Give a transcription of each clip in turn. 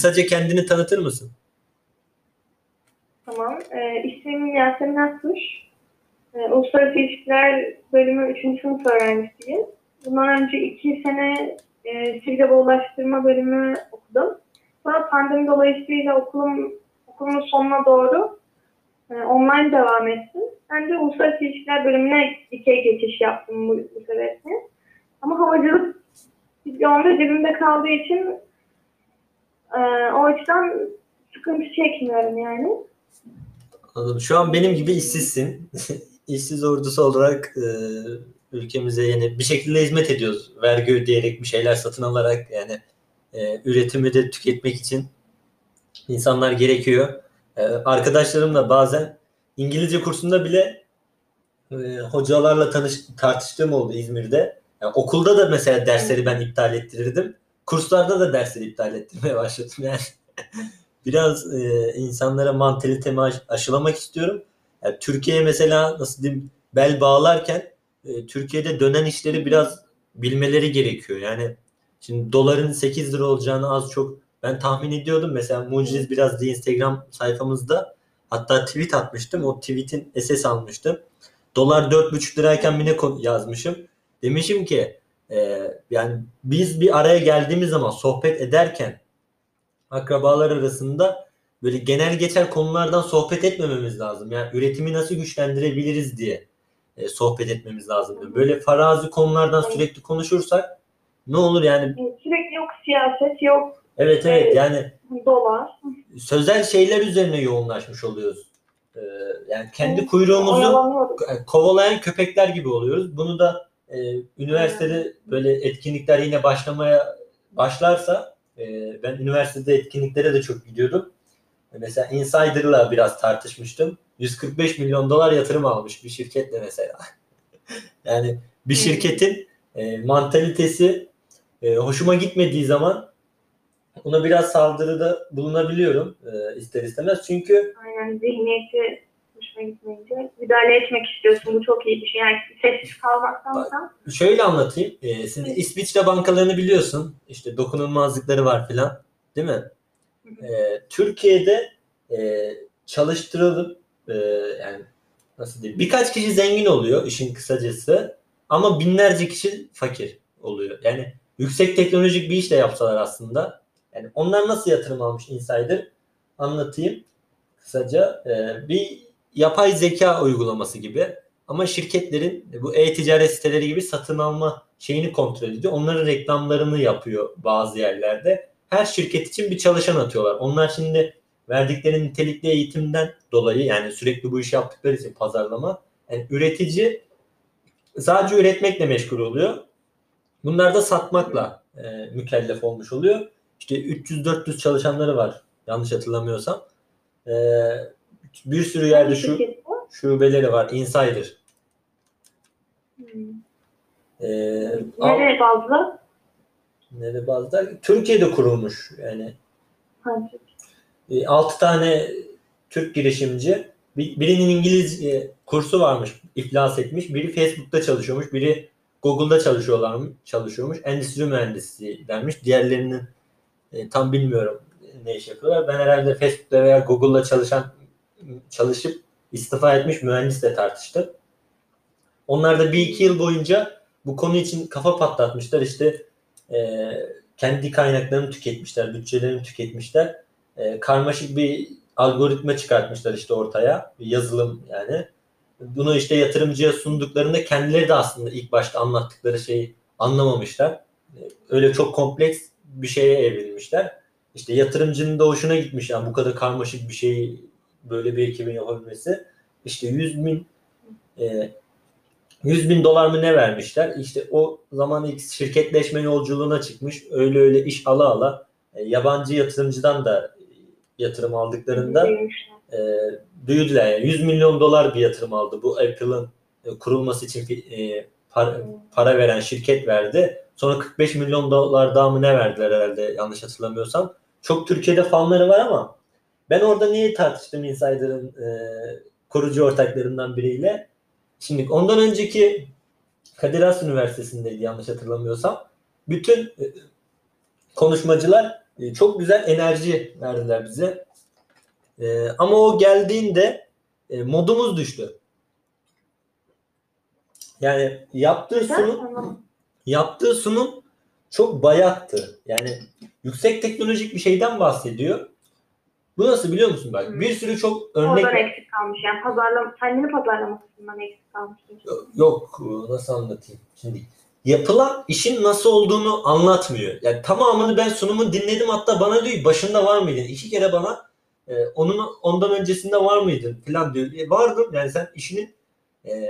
Kısaca kendini tanıtır mısın? Tamam. Ee, ismim Yasemin Akkuş. Ee, Uluslararası İlişkiler bölümü 3. sınıf öğrencisiyim. Bundan önce 2 sene e, hava ulaştırma bölümü okudum. Sonra pandemi dolayısıyla okulum, okulumun sonuna doğru e, online devam ettim. Ben de Uluslararası İlişkiler bölümüne dikey geçiş yaptım bu, bu sebeple. Ama havacılık diplomda cebimde kaldığı için e, o açıdan sıkıntı çekmiyorum yani. Anladım. Şu an benim gibi işsizsin. İşsiz ordusu olarak e, ülkemize yani bir şekilde hizmet ediyoruz. Vergi ödeyerek bir şeyler satın alarak yani e, üretimi de tüketmek için insanlar gerekiyor. E, arkadaşlarımla bazen İngilizce kursunda bile e, hocalarla tanış, tartıştığım oldu İzmir'de. Yani okulda da mesela dersleri ben iptal ettirirdim. Kurslarda da dersleri iptal ettirmeye başladım yani. Biraz e, insanlara mantalitemi aş- aşılamak istiyorum. Yani Türkiye'ye mesela nasıl diyeyim bel bağlarken e, Türkiye'de dönen işleri biraz bilmeleri gerekiyor. Yani şimdi doların 8 lira olacağını az çok ben tahmin ediyordum. Mesela Muciz biraz diye Instagram sayfamızda hatta tweet atmıştım. O tweetin SS almıştım. Dolar 4,5 lirayken ko- yazmışım. Demişim ki e, yani biz bir araya geldiğimiz zaman sohbet ederken akrabalar arasında böyle genel geçer konulardan sohbet etmememiz lazım. Yani üretimi nasıl güçlendirebiliriz diye e, sohbet etmemiz lazım. Böyle farazi konulardan sürekli konuşursak ne olur yani Evet, Sürekli yok siyaset, yok evet evet yani dolar. sözel şeyler üzerine yoğunlaşmış oluyoruz. E, yani kendi Evet, kuyruğumuzu Oyalanıyoruz. kovalayan köpekler gibi oluyoruz. Bunu da e, üniversitede böyle etkinlikler yine başlamaya başlarsa e, ben üniversitede etkinliklere de çok gidiyordum. E, mesela Insider'la biraz tartışmıştım. 145 milyon dolar yatırım almış bir şirketle mesela. yani bir Hmm. şirketin e, mantalitesi e, hoşuma gitmediği zaman ona biraz saldırıda bulunabiliyorum e, ister istemez. Çünkü Aynen zihniyeti hoşuna gitmeyince müdahale etmek istiyorsun. Bu çok iyi bir şey. Yani sessiz kalmaktansa. Şöyle anlatayım. Ee, siz İsviçre bankalarını biliyorsun. İşte dokunulmazlıkları var filan. Değil mi? Ee, Türkiye'de e, çalıştırılıp e, yani nasıl diyeyim birkaç kişi zengin oluyor işin kısacası ama binlerce kişi fakir oluyor. Yani yüksek teknolojik bir iş de yapsalar aslında. Yani onlar nasıl yatırım almış insider anlatayım kısaca. Ee, bir yapay zeka uygulaması gibi ama şirketlerin bu e-ticaret siteleri gibi satın alma şeyini kontrol ediyor. Onların reklamlarını yapıyor bazı yerlerde. Her şirket için bir çalışan atıyorlar. Onlar şimdi verdikleri nitelikli eğitimden dolayı yani sürekli bu işi yaptıkları için pazarlama yani üretici sadece üretmekle meşgul oluyor. Bunlar da satmakla e, mükellef olmuş oluyor. İşte 300-400 çalışanları var yanlış hatırlamıyorsam. E, bir sürü yerde şu şubeleri var. Insider. Hmm. Ee, Nereye bazlı? nere bazda? Türkiye'de kurulmuş. Yani Hangi? 6 tane Türk girişimci. Bir- Birinin İngilizce kursu varmış. iflas etmiş. Biri Facebook'ta çalışıyormuş. Biri Google'da çalışıyorlar çalışıyormuş. Endüstri mühendisi denmiş. Diğerlerinin e, tam bilmiyorum ne iş yapıyorlar. Ben herhalde Facebook'ta veya Google'da çalışan çalışıp istifa etmiş mühendisle tartıştım. Onlar da bir iki yıl boyunca bu konu için kafa patlatmışlar. İşte e, kendi kaynaklarını tüketmişler, bütçelerini tüketmişler. E, karmaşık bir algoritma çıkartmışlar işte ortaya. Bir yazılım yani. Bunu işte yatırımcıya sunduklarında kendileri de aslında ilk başta anlattıkları şeyi anlamamışlar. E, Öyle çok kompleks bir şeye evrilmişler. İşte yatırımcının da hoşuna gitmiş yani bu kadar karmaşık bir şeyi böyle bir ekibin yapabilmesi. İşte 100 bin e, 100 bin dolar mı ne vermişler? İşte o zaman ilk şirketleşme yolculuğuna çıkmış. Öyle öyle iş ala ala e, yabancı yatırımcıdan da yatırım aldıklarında e, büyüdüler. Yani 100 milyon dolar bir yatırım aldı. Bu Apple'ın e, kurulması için e, para, para veren şirket verdi. Sonra 45 milyon dolar daha mı ne verdiler herhalde yanlış hatırlamıyorsam. Çok Türkiye'de fanları var ama ben orada niye tartıştım Insider'ın e, kurucu ortaklarından biriyle? Şimdi ondan önceki Kadir Has Üniversitesi'ndeydi yanlış hatırlamıyorsam. Bütün e, konuşmacılar e, çok güzel enerji verdiler bize. E, ama o geldiğinde e, modumuz düştü. Yani yaptığı sunum yaptığı sunum çok bayattı. Yani yüksek teknolojik bir şeyden bahsediyor. Bu nasıl biliyor musun bak? Hmm. Bir sürü çok örnek Oradan eksik kalmış. Yani pazarlama, kendini pazarlamasından eksik kalmış. yok nasıl anlatayım şimdi yapılan işin nasıl olduğunu anlatmıyor. Yani tamamını ben sunumu dinledim hatta bana diyor başında var mıydın? İki kere bana e, onun ondan öncesinde var mıydın falan diyor. E, vardım yani sen işinin e,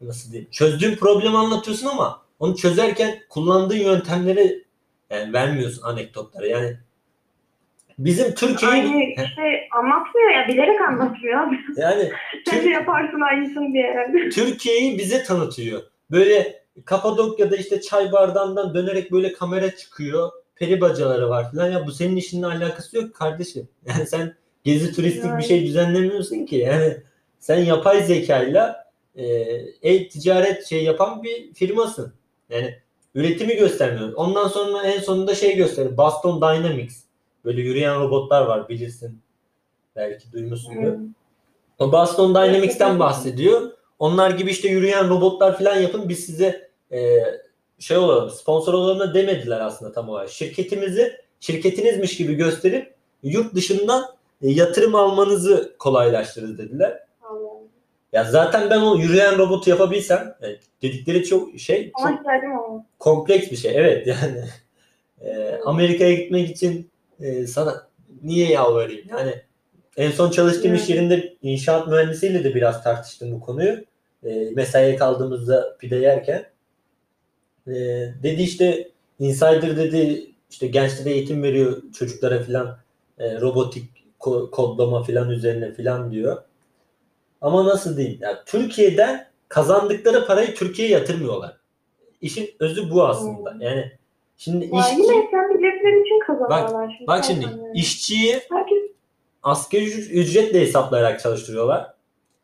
nasıl diyeyim çözdüğün problemi anlatıyorsun ama onu çözerken kullandığın yöntemleri yani vermiyorsun anekdotları. Yani bizim Türkiye'yi Aynı şey anlatmıyor ya. Bilerek anlatmıyor. yani Sen de yaparsın aynısını diye. Türkiye'yi bize tanıtıyor. Böyle Kapadokya'da işte çay bardağından dönerek böyle kamera çıkıyor. Peri bacaları var falan. Ya bu senin işinle alakası yok kardeşim. Yani sen gezi turistik Yani. bir şey düzenlemiyorsun ki. Yani sen yapay zekayla e, e-ticaret şey yapan bir firmasın. Yani üretimi göstermiyor. Ondan sonra en sonunda şey gösteriyor. Boston Dynamics. Böyle yürüyen robotlar var bilirsin. Belki duymuşsundur. Hmm. O Boston Dynamics'ten bahsediyor. Onlar gibi işte yürüyen robotlar falan yapın biz size e, şey olalım sponsor olalım da demediler aslında tam olarak. Şirketimizi şirketinizmiş gibi gösterip yurt dışından e, yatırım almanızı kolaylaştırır dediler. Ya zaten ben o yürüyen robotu yapabilsem e, dedikleri çok şey çok kompleks bir şey. Evet yani e, Amerika'ya gitmek için e, sana niye yalvarayım? Yani en son çalıştığım iş Evet. yerinde inşaat mühendisiyle de biraz tartıştım bu konuyu. E, mesaiye kaldığımızda pide yerken e, dedi işte Insider dedi işte gençlere eğitim veriyor çocuklara filan e, robotik ko- kodlama filan üzerine filan diyor. Ama nasıl diyeyim? Ya Türkiye'den kazandıkları parayı Türkiye'ye yatırmıyorlar. İşin özü bu aslında. Hmm. Yani şimdi Ya işçi yine sen biletler için kazanıyorlar. şimdi. bak şimdi zaten yani. işçiyi Herkes asgari ücret- ücretle hesaplayarak çalıştırıyorlar.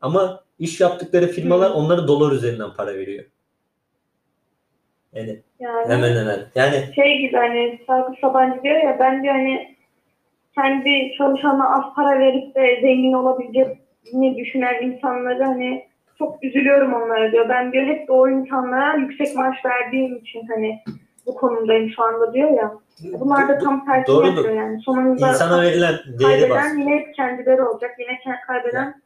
Ama iş yaptıkları firmalar Hı. onlara dolar üzerinden para veriyor. Yani yani hemen hemen. Yani şey gibi hani Sarkı Sabancı diyor ya ben diyor hani kendi çalışanına az para verip de zengin olabileceğini düşünen insanları hani çok üzülüyorum onlara diyor. Ben diyor hep de o insanlara yüksek maaş verdiğim için hani bu konumdayım şu anda diyor ya. Bunlar da tam tersini Doğrudur. yapıyor yani. Sonunda insana verilen değeri bas. kaybeden yine hep kendileri olacak. Yine kaybeden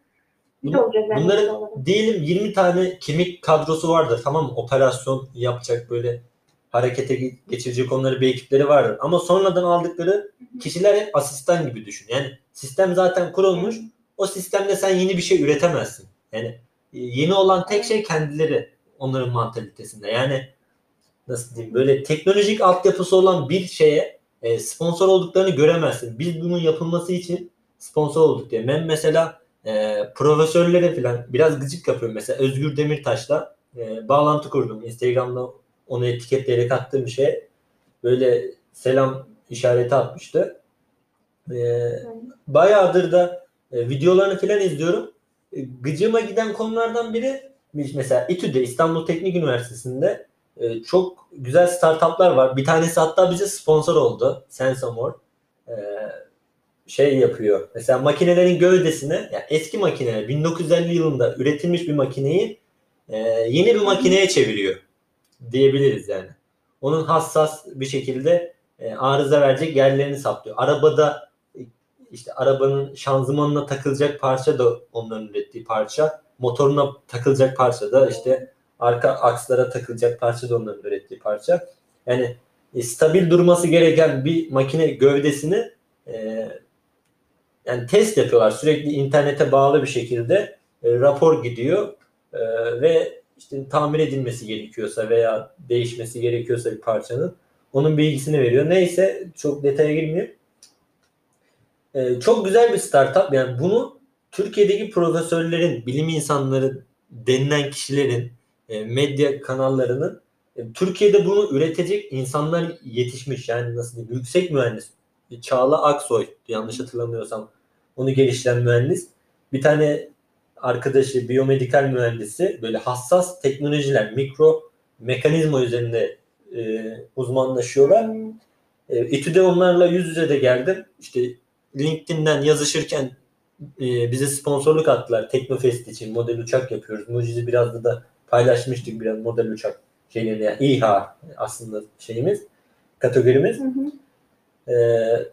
Bun- olacağız yani. Bunların olarak. diyelim 20 tane kemik kadrosu vardır tamam mı? Operasyon yapacak böyle harekete ge- geçirecek onları bir ekipleri vardır. Ama sonradan aldıkları kişiler hep asistan gibi düşün. Yani sistem zaten kurulmuş. O sistemde sen yeni bir şey üretemezsin. Yani e, yeni olan tek şey kendileri onların mantalitesinde. Yani nasıl diyeyim böyle teknolojik altyapısı olan bir şeye e, sponsor olduklarını göremezsin. Biz bunun yapılması için sponsor olduk diye. Ben mesela e, profesörlere falan biraz gıcık yapıyorum. Mesela Özgür Demirtaş'la e, bağlantı kurdum. Instagram'da onu etiketleyerek attığım bir şey. Böyle selam işareti atmıştı. E, bayağıdır da e, videolarını falan izliyorum. E, gıcıma giden konulardan biri mesela İTÜ'de İstanbul Teknik Üniversitesi'nde e, çok güzel startuplar var. Bir tanesi hatta bize sponsor oldu. Sensamor. E, şey yapıyor. Mesela makinelerin gövdesine yani eski makine 1950 yılında üretilmiş bir makineyi e, yeni bir makineye çeviriyor diyebiliriz yani. Onun hassas bir şekilde e, arıza verecek yerlerini saplıyor. Arabada işte arabanın şanzımanına takılacak parça da onların ürettiği parça. Motoruna takılacak parça da işte arka akslara takılacak parça da onların ürettiği parça. Yani e, stabil durması gereken bir makine gövdesini e, yani test yapıyorlar. Sürekli internete bağlı bir şekilde e, rapor gidiyor E, ve işte tamir edilmesi gerekiyorsa veya değişmesi gerekiyorsa bir parçanın onun bilgisini veriyor. Neyse çok detaya girmeyeyim. E, çok güzel bir startup. Yani bunu Türkiye'deki profesörlerin, bilim insanları denilen kişilerin, e, medya kanallarının e, Türkiye'de bunu üretecek insanlar yetişmiş. Yani nasıl diyeyim? Yüksek mühendis. Çağla Aksoy yanlış hatırlamıyorsam onu geliştiren mühendis. Bir tane arkadaşı biyomedikal mühendisi böyle hassas teknolojiler, mikro mekanizma üzerinde e, uzmanlaşıyorlar. E, İTÜ'de onlarla yüz yüze de geldim. İşte LinkedIn'den yazışırken e, bize sponsorluk attılar Teknofest için. Model uçak yapıyoruz. Mucize biraz da paylaşmıştık biraz model uçak şeylerini. Yani İHA aslında şeyimiz, kategorimiz. Hı hı. Ee,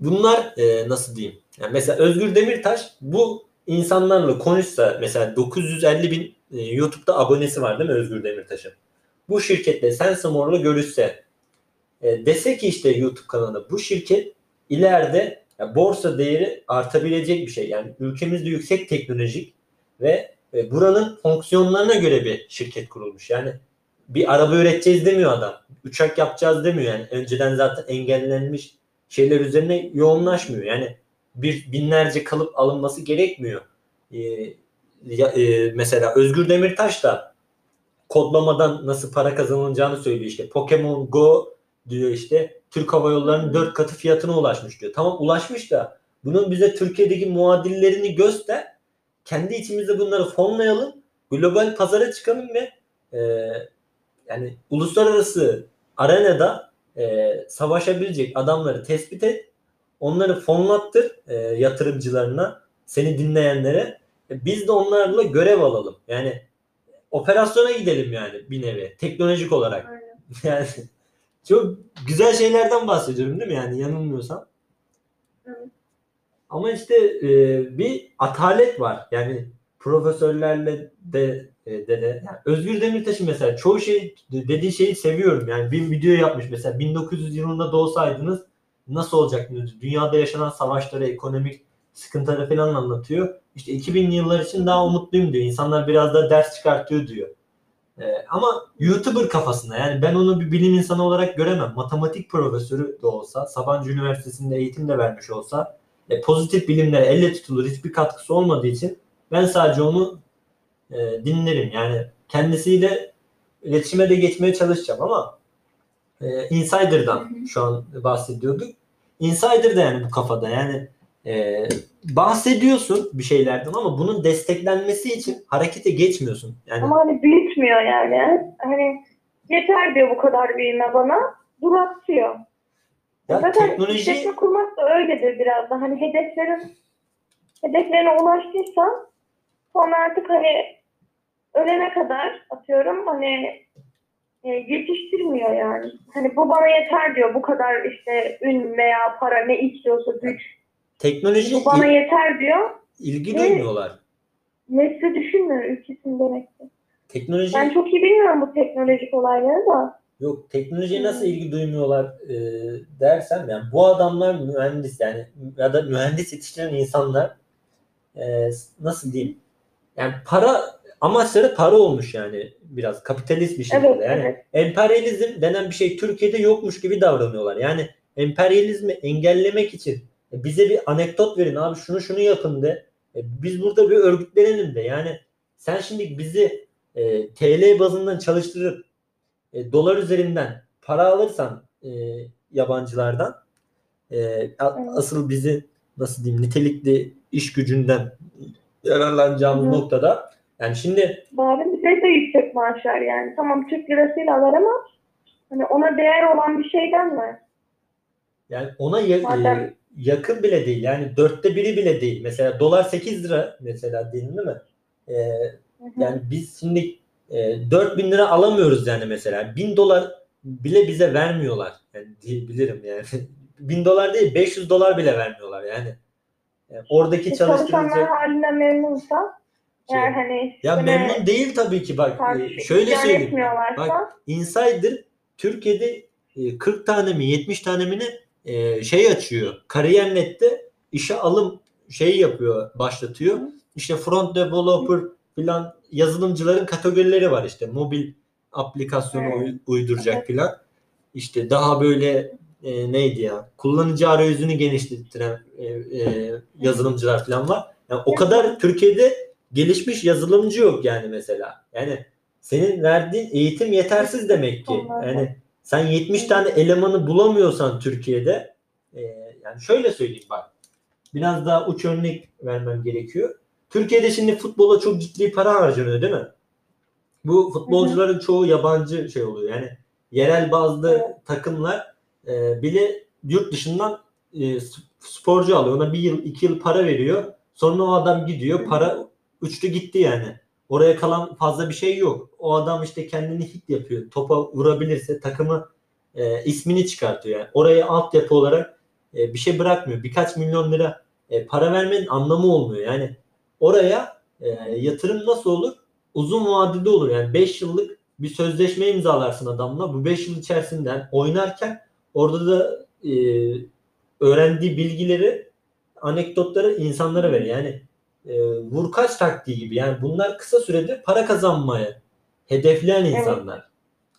bunlar e, nasıl diyeyim? Yani mesela Özgür Demirtaş bu insanlarla konuşsa mesela 950 bin e, YouTube'da abonesi var değil mi Özgür Demirtaş'ın? Bu şirketle Sensimor'la görüşse e, dese ki işte YouTube kanalına bu şirket ileride ya borsa değeri artabilecek bir şey. Yani ülkemizde yüksek teknolojik ve buranın fonksiyonlarına göre bir şirket kurulmuş. Yani bir araba üreteceğiz demiyor adam. Uçak yapacağız demiyor yani. Önceden zaten engellenmiş şeyler üzerine yoğunlaşmıyor. Yani bir binlerce kalıp alınması gerekmiyor. Ee, e, mesela Özgür Demirtaş da kodlamadan nasıl para kazanılacağını söylüyor işte. Pokemon Go diyor işte Türk Hava Yolları'nın 4 katı fiyatına ulaşmış diyor. Tamam ulaşmış da bunun bize Türkiye'deki muadillerini göster. Kendi içimizde bunları fonlayalım. Global pazara çıkalım ve e, yani uluslararası arenada e, savaşabilecek adamları tespit et. Onları fonlattır e, yatırımcılarına, seni dinleyenlere. E, biz de onlarla görev alalım. Yani operasyona gidelim yani bir nevi. Teknolojik olarak. Aynen. Yani çok güzel şeylerden bahsediyorum değil mi? Yani yanılmıyorsam. Evet. Ama işte e, bir atalet var. Yani profesörlerle de e, de, de. Yani Özgür Demirtaş'ın mesela çoğu şey dediği şeyi seviyorum. Yani bir video yapmış mesela 1900 yılında doğsaydınız nasıl olacaktınız? Dünyada yaşanan savaşları, ekonomik sıkıntıları falan anlatıyor. İşte 2000'li yıllar için daha umutluyum diyor. İnsanlar biraz da ders çıkartıyor diyor. Ee, ama YouTuber kafasında yani ben onu bir bilim insanı olarak göremem. Matematik profesörü de olsa, Sabancı Üniversitesi'nde eğitim de vermiş olsa e, pozitif bilimlere elle tutulur hiçbir katkısı olmadığı için ben sadece onu e, dinlerim. Yani kendisiyle iletişime de geçmeye çalışacağım ama e, Insider'dan şu an bahsediyorduk. Insider da yani bu kafada yani e, bahsediyorsun bir şeylerden ama bunun desteklenmesi için harekete geçmiyorsun. Yani Ama hani büyütmüyor yani. Hani yeter diyor bu kadar büyüme bana. Duratıyor. Ya Zaten teknoloji işletme kurmak da öyledir biraz da. Hani hedeflerin hedeflerine ulaştıysan sonra artık hani ölene kadar atıyorum hani e, yetiştirmiyor yani. Hani bu bana yeter diyor. Bu kadar işte ün veya para ne istiyorsa güç. teknoloji Bu bana il- yeter diyor. ilgi duymuyorlar. Nesli düşünmüyor ülkesini demek ki. Teknoloji Ben çok iyi bilmiyorum bu teknolojik olayları da. Yok teknolojiye Hmm. nasıl ilgi duymuyorlar e, dersem yani bu adamlar mühendis yani ya da mühendis yetiştiren insanlar e, nasıl diyeyim yani para amaçları para olmuş yani biraz kapitalist bir şekilde Evet, yani evet. emperyalizm denen bir şey Türkiye'de yokmuş gibi davranıyorlar yani emperyalizmi engellemek için e, bize bir anekdot verin abi şunu şunu yapın de E, biz burada bir örgütlenelim de yani sen şimdi bizi e, TL bazından çalıştırıp e, dolar üzerinden para alırsan e, yabancılardan e, asıl bizi nasıl diyeyim nitelikli iş gücünden yararlanacağımız Hı. noktada yani şimdi Bari bize de yüksek maaşlar yani. Tamam Türk lirasıyla alır ama hani ona değer olan bir şeyden mi? yani ona ya- Madem- e, yakın bile değil yani dörtte biri bile değil mesela dolar 8 lira mesela değil mi? E, Hı hı. Yani biz şimdi e, 4000 lira alamıyoruz yani mesela. 1000 dolar bile bize vermiyorlar. Yani diyebilirim yani. 1000 dolar değil 500 dolar bile vermiyorlar yani. Yani oradaki Biz çalışanlar çalıştırıcı halinden memnunsa şey- eğer hani ya memnun değil tabii ki bak e, şöyle söyleyeyim. Bak Insider Türkiye'de e, 40 tane mi 70 tane mi ne e, şey açıyor. Kariyer.net'te işe alım şey yapıyor, başlatıyor. Hı. İşte front developer filan yazılımcıların kategorileri var işte. Mobil aplikasyonu Evet. uy- uyduracak filan. İşte daha böyle e, neydi ya? Kullanıcı arayüzünü genişlettiren e, e, yazılımcılar filan var. Yani o kadar Türkiye'de gelişmiş yazılımcı yok yani mesela. Yani senin verdiğin eğitim yetersiz demek ki. Yani sen 70 Evet. tane elemanı bulamıyorsan Türkiye'de e, yani şöyle söyleyeyim bak. Biraz daha uç örnek vermem gerekiyor. Türkiye'de şimdi futbola çok ciddi para harcanıyor değil mi? Bu futbolcuların çoğu yabancı şey oluyor. Yani yerel Evet. takımlar e, bile yurt dışından e, sporcu alıyor. Ona bir yıl, iki yıl para veriyor. Sonra o adam gidiyor. Para uçtu gitti yani. Oraya kalan fazla bir şey yok. O adam işte kendini hit yapıyor. Topa vurabilirse takımı e, ismini çıkartıyor. Yani oraya altyapı olarak e, bir şey bırakmıyor. Birkaç milyon lira e, para vermenin anlamı olmuyor. Yani oraya e, yatırım nasıl olur? Uzun vadede olur. Yani 5 yıllık bir sözleşme imzalarsın adamla. Bu 5 yıl içerisinden oynarken orada da e, öğrendiği bilgileri, anekdotları insanlara verir. Yani e, vurkaç taktiği gibi. Yani bunlar kısa sürede para kazanmaya hedefleyen insanlar.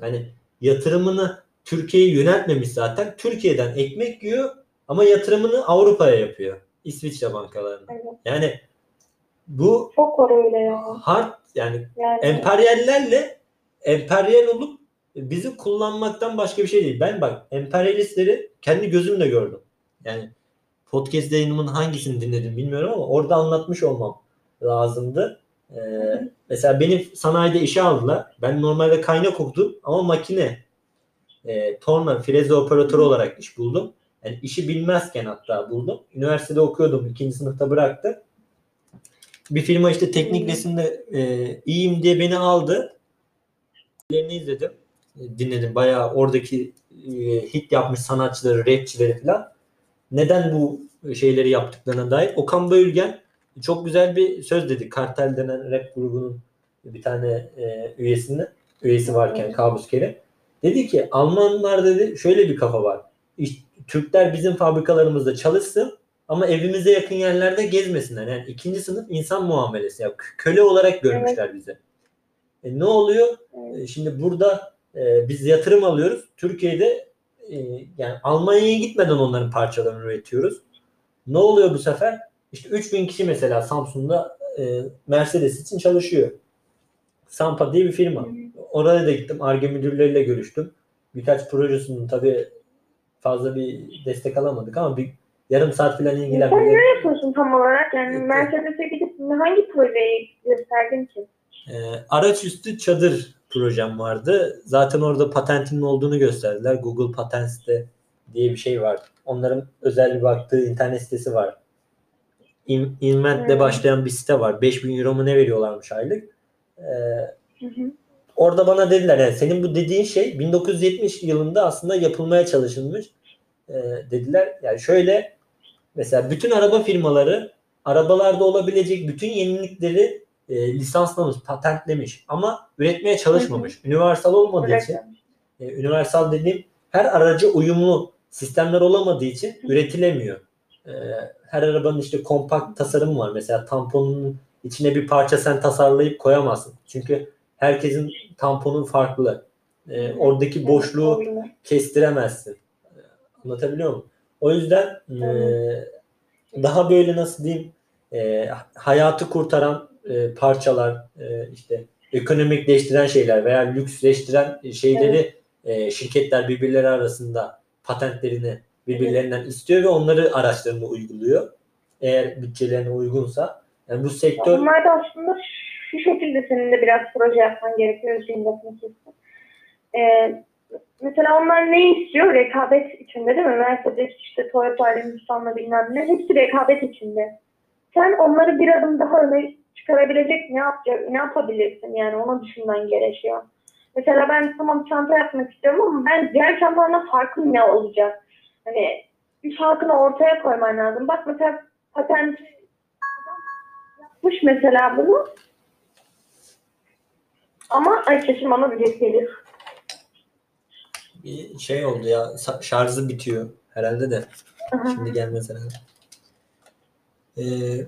Yani yatırımını Türkiye'ye yöneltmemiş zaten. Türkiye'den ekmek yiyor ama yatırımını Avrupa'ya yapıyor. İsviçre bankalarına. Evet. Yani bu Çok var öyle ya. hard yani Yani emperyallerle emperyal olup bizi kullanmaktan başka bir şey değil. Ben bak emperyalistleri kendi gözümle gördüm. Yani podcast yayınımın hangisini dinledim bilmiyorum ama orada anlatmış olmam lazımdı. Ee, mesela beni sanayide işe aldılar. Ben normalde kaynak okudum ama makine e, torna freze operatörü olarak iş buldum. Yani işi bilmezken hatta buldum. Üniversitede okuyordum. ikinci sınıfta bıraktı. Bir firma işte teknik resimde e, iyiyim diye beni aldı. Filmlerini izledim. E, Dinledim. Bayağı oradaki e, hit yapmış sanatçıları, rapçileri falan. Neden bu şeyleri yaptıklarına dair. Okan Bölgen çok güzel bir söz dedi. Kartel denen rap grubunun bir tane e, üyesinde üyesi varken Kabus Kerim. Dedi ki Almanlar dedi şöyle bir kafa var. İşte, Türkler bizim fabrikalarımızda çalışsın ama evimize yakın yerlerde gezmesinler. Yani ikinci sınıf insan muamelesi. Ya, kö- köle olarak görmüşler bizi. E, ne oluyor? Evet. E, şimdi burada e, biz yatırım alıyoruz. Türkiye'de e, yani Almanya'ya gitmeden onların parçalarını üretiyoruz. Ne oluyor bu sefer? İşte 3000 kişi mesela Samsun'da e, Mercedes için çalışıyor. Sampa diye bir firma. Oraya da gittim. Arge müdürleriyle görüştüm. Birkaç proje sundum. Tabii fazla bir destek alamadık ama bir yarım saat falan Sen ilgilendim. ne yapıyorsun tam olarak? Yani yok. Mercedes'e gidip hangi projeyi gösterdin ki? Ee, araç üstü çadır projem vardı. Zaten orada patentinin olduğunu gösterdiler. Google Patents'te diye bir şey var. Onların özel bir baktığı internet sitesi var. In- Invent'le Hmm. başlayan bir site var. 5000 euro mu ne veriyorlarmış aylık. Ee, Hı hı. orada bana dediler yani senin bu dediğin şey 1970 yılında aslında yapılmaya çalışılmış. Ee, dediler yani şöyle mesela bütün araba firmaları arabalarda olabilecek bütün yenilikleri e, lisanslamış, patentlemiş ama üretmeye çalışmamış. Universal olmadığı Evet. için e, universal dediğim her araca uyumlu sistemler olamadığı için üretilemiyor. E, her arabanın işte kompakt tasarımı var. Mesela tamponun içine bir parça sen tasarlayıp koyamazsın. Çünkü herkesin tamponu farklı. E, oradaki boşluğu kestiremezsin. E, Anlatabiliyor muyum? O yüzden e, daha böyle nasıl diyeyim e, hayatı kurtaran e, parçalar e, işte ekonomikleştiren şeyler veya lüksleştiren şeyleri e, şirketler birbirleri arasında patentlerini birbirlerinden istiyor ve onları araçlarına uyguluyor. Eğer bütçelerine uygunsa. Yani bu sektör Bunlar da aslında şu şekilde senin de biraz proje yapman gerekiyor. Ee, mesela onlar ne istiyor? Rekabet içinde değil mi? Mercedes, işte Toyota, Hindistan'la bilmem ne. Hepsi rekabet içinde. Sen onları bir adım daha öne çıkarabilecek ne yapacak, ne yapabilirsin yani onu düşünmen gerekiyor. Mesela ben tamam çanta yapmak istiyorum ama ben diğer çantalarla farkım ne olacak? Hani bir farkını ortaya koyman lazım. Bak mesela patent yapmış mesela bunu. Ama ay sesim bana bir gelir. Bir şey oldu ya şarjı bitiyor herhalde de Aha. şimdi gelmez herhalde. Ee,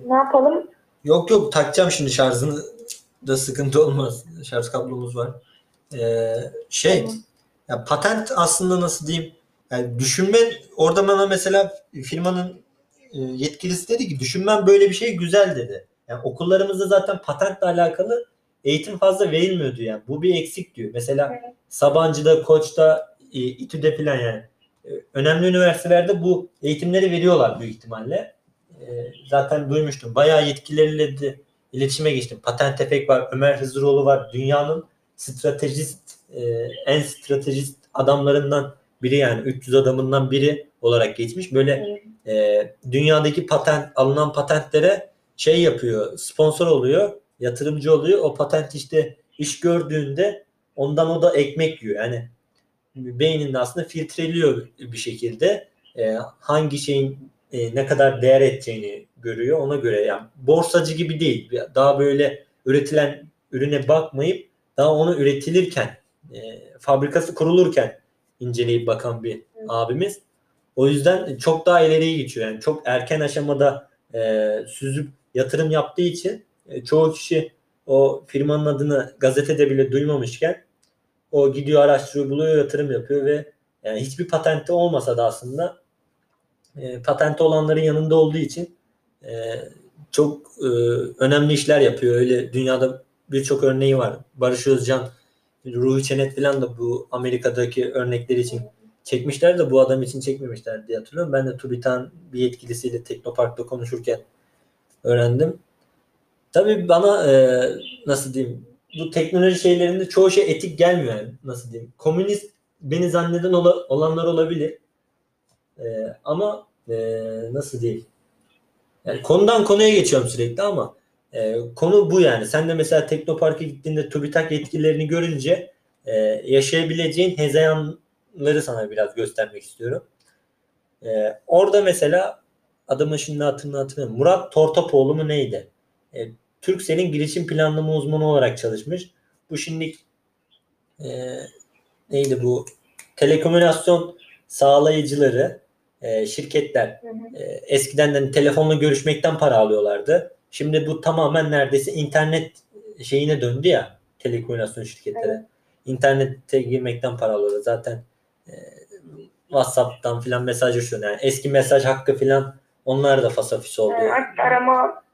Ne yapalım? Yok yok takacağım şimdi şarjını da sıkıntı olmaz. Şarj kablomuz var. Ee, şey Tamam. ya patent aslında nasıl diyeyim yani düşünmen orada bana mesela firmanın e, yetkilisi dedi ki düşünmen böyle bir şey güzel dedi. Yani okullarımızda zaten patentle alakalı eğitim fazla verilmiyordu yani. Bu bir eksik diyor. Mesela Evet. Sabancı'da, Koç'ta, e, İTÜ'de falan yani. E, Önemli üniversitelerde bu eğitimleri veriyorlar büyük ihtimalle. E, Zaten duymuştum. Bayağı yetkilileriyle de iletişime geçtim. Patent Tefek var, Ömer Hızıroğlu var. Dünyanın stratejist, e, en stratejist adamlarından biri yani 300 adamından biri olarak geçmiş. Böyle dünyadaki patent alınan patentlere şey yapıyor, sponsor oluyor, yatırımcı oluyor. O patent işte iş gördüğünde ondan o da ekmek yiyor. Yani beyninde aslında filtreliyor bir şekilde. E, hangi şeyin e, ne kadar değer edeceğini görüyor. Ona göre yani borsacı gibi değil. Daha böyle üretilen ürüne bakmayıp daha onu üretilirken e, fabrikası kurulurken inceleyip bakan bir Evet. abimiz. O yüzden çok daha ileriye geçiyor. Yani çok erken aşamada e, süzüp yatırım yaptığı için e, çoğu kişi o firmanın adını gazetede bile duymamışken o gidiyor araştırıyor buluyor yatırım yapıyor ve yani hiçbir patenti olmasa da aslında e, patenti olanların yanında olduğu için e, çok e, önemli işler yapıyor. Öyle dünyada birçok örneği var. Barış Özcan, Ruhi Çenet falan da bu Amerika'daki örnekleri için çekmişler de bu adam için çekmemişler diye hatırlıyorum. Ben de TÜBİTAK'ın bir yetkilisiyle Teknopark'ta konuşurken öğrendim. Tabii bana e, nasıl diyeyim bu teknoloji şeylerinde çoğu şey etik gelmiyor yani nasıl diyeyim. Komünist beni zanneden ola- olanlar olabilir. E, ama e, nasıl diyeyim. Yani konudan konuya geçiyorum sürekli ama e, konu bu yani. Sen de mesela Teknopark'a gittiğinde TÜBİTAK yetkililerini görünce e, yaşayabileceğin hezeyanları sana biraz göstermek istiyorum. E, orada mesela adamın şimdi hatırını hatırlamıyorum. Murat Tortopoğlu mu neydi? E, Turkcell'in girişim planlama uzmanı olarak çalışmış. Bu şimdi e, neydi bu? Telekomünikasyon sağlayıcıları e, şirketler Hı hı. e, eskiden de hani telefonla görüşmekten para alıyorlardı. Şimdi bu tamamen neredeyse internet şeyine döndü ya telekomünikasyon şirketleri. Evet. İnternete girmekten para alıyorlar. Zaten e, WhatsApp'tan filan mesajlaşıyor. Yani eski mesaj hakkı filan onlar da fasafis oldu. Yani artık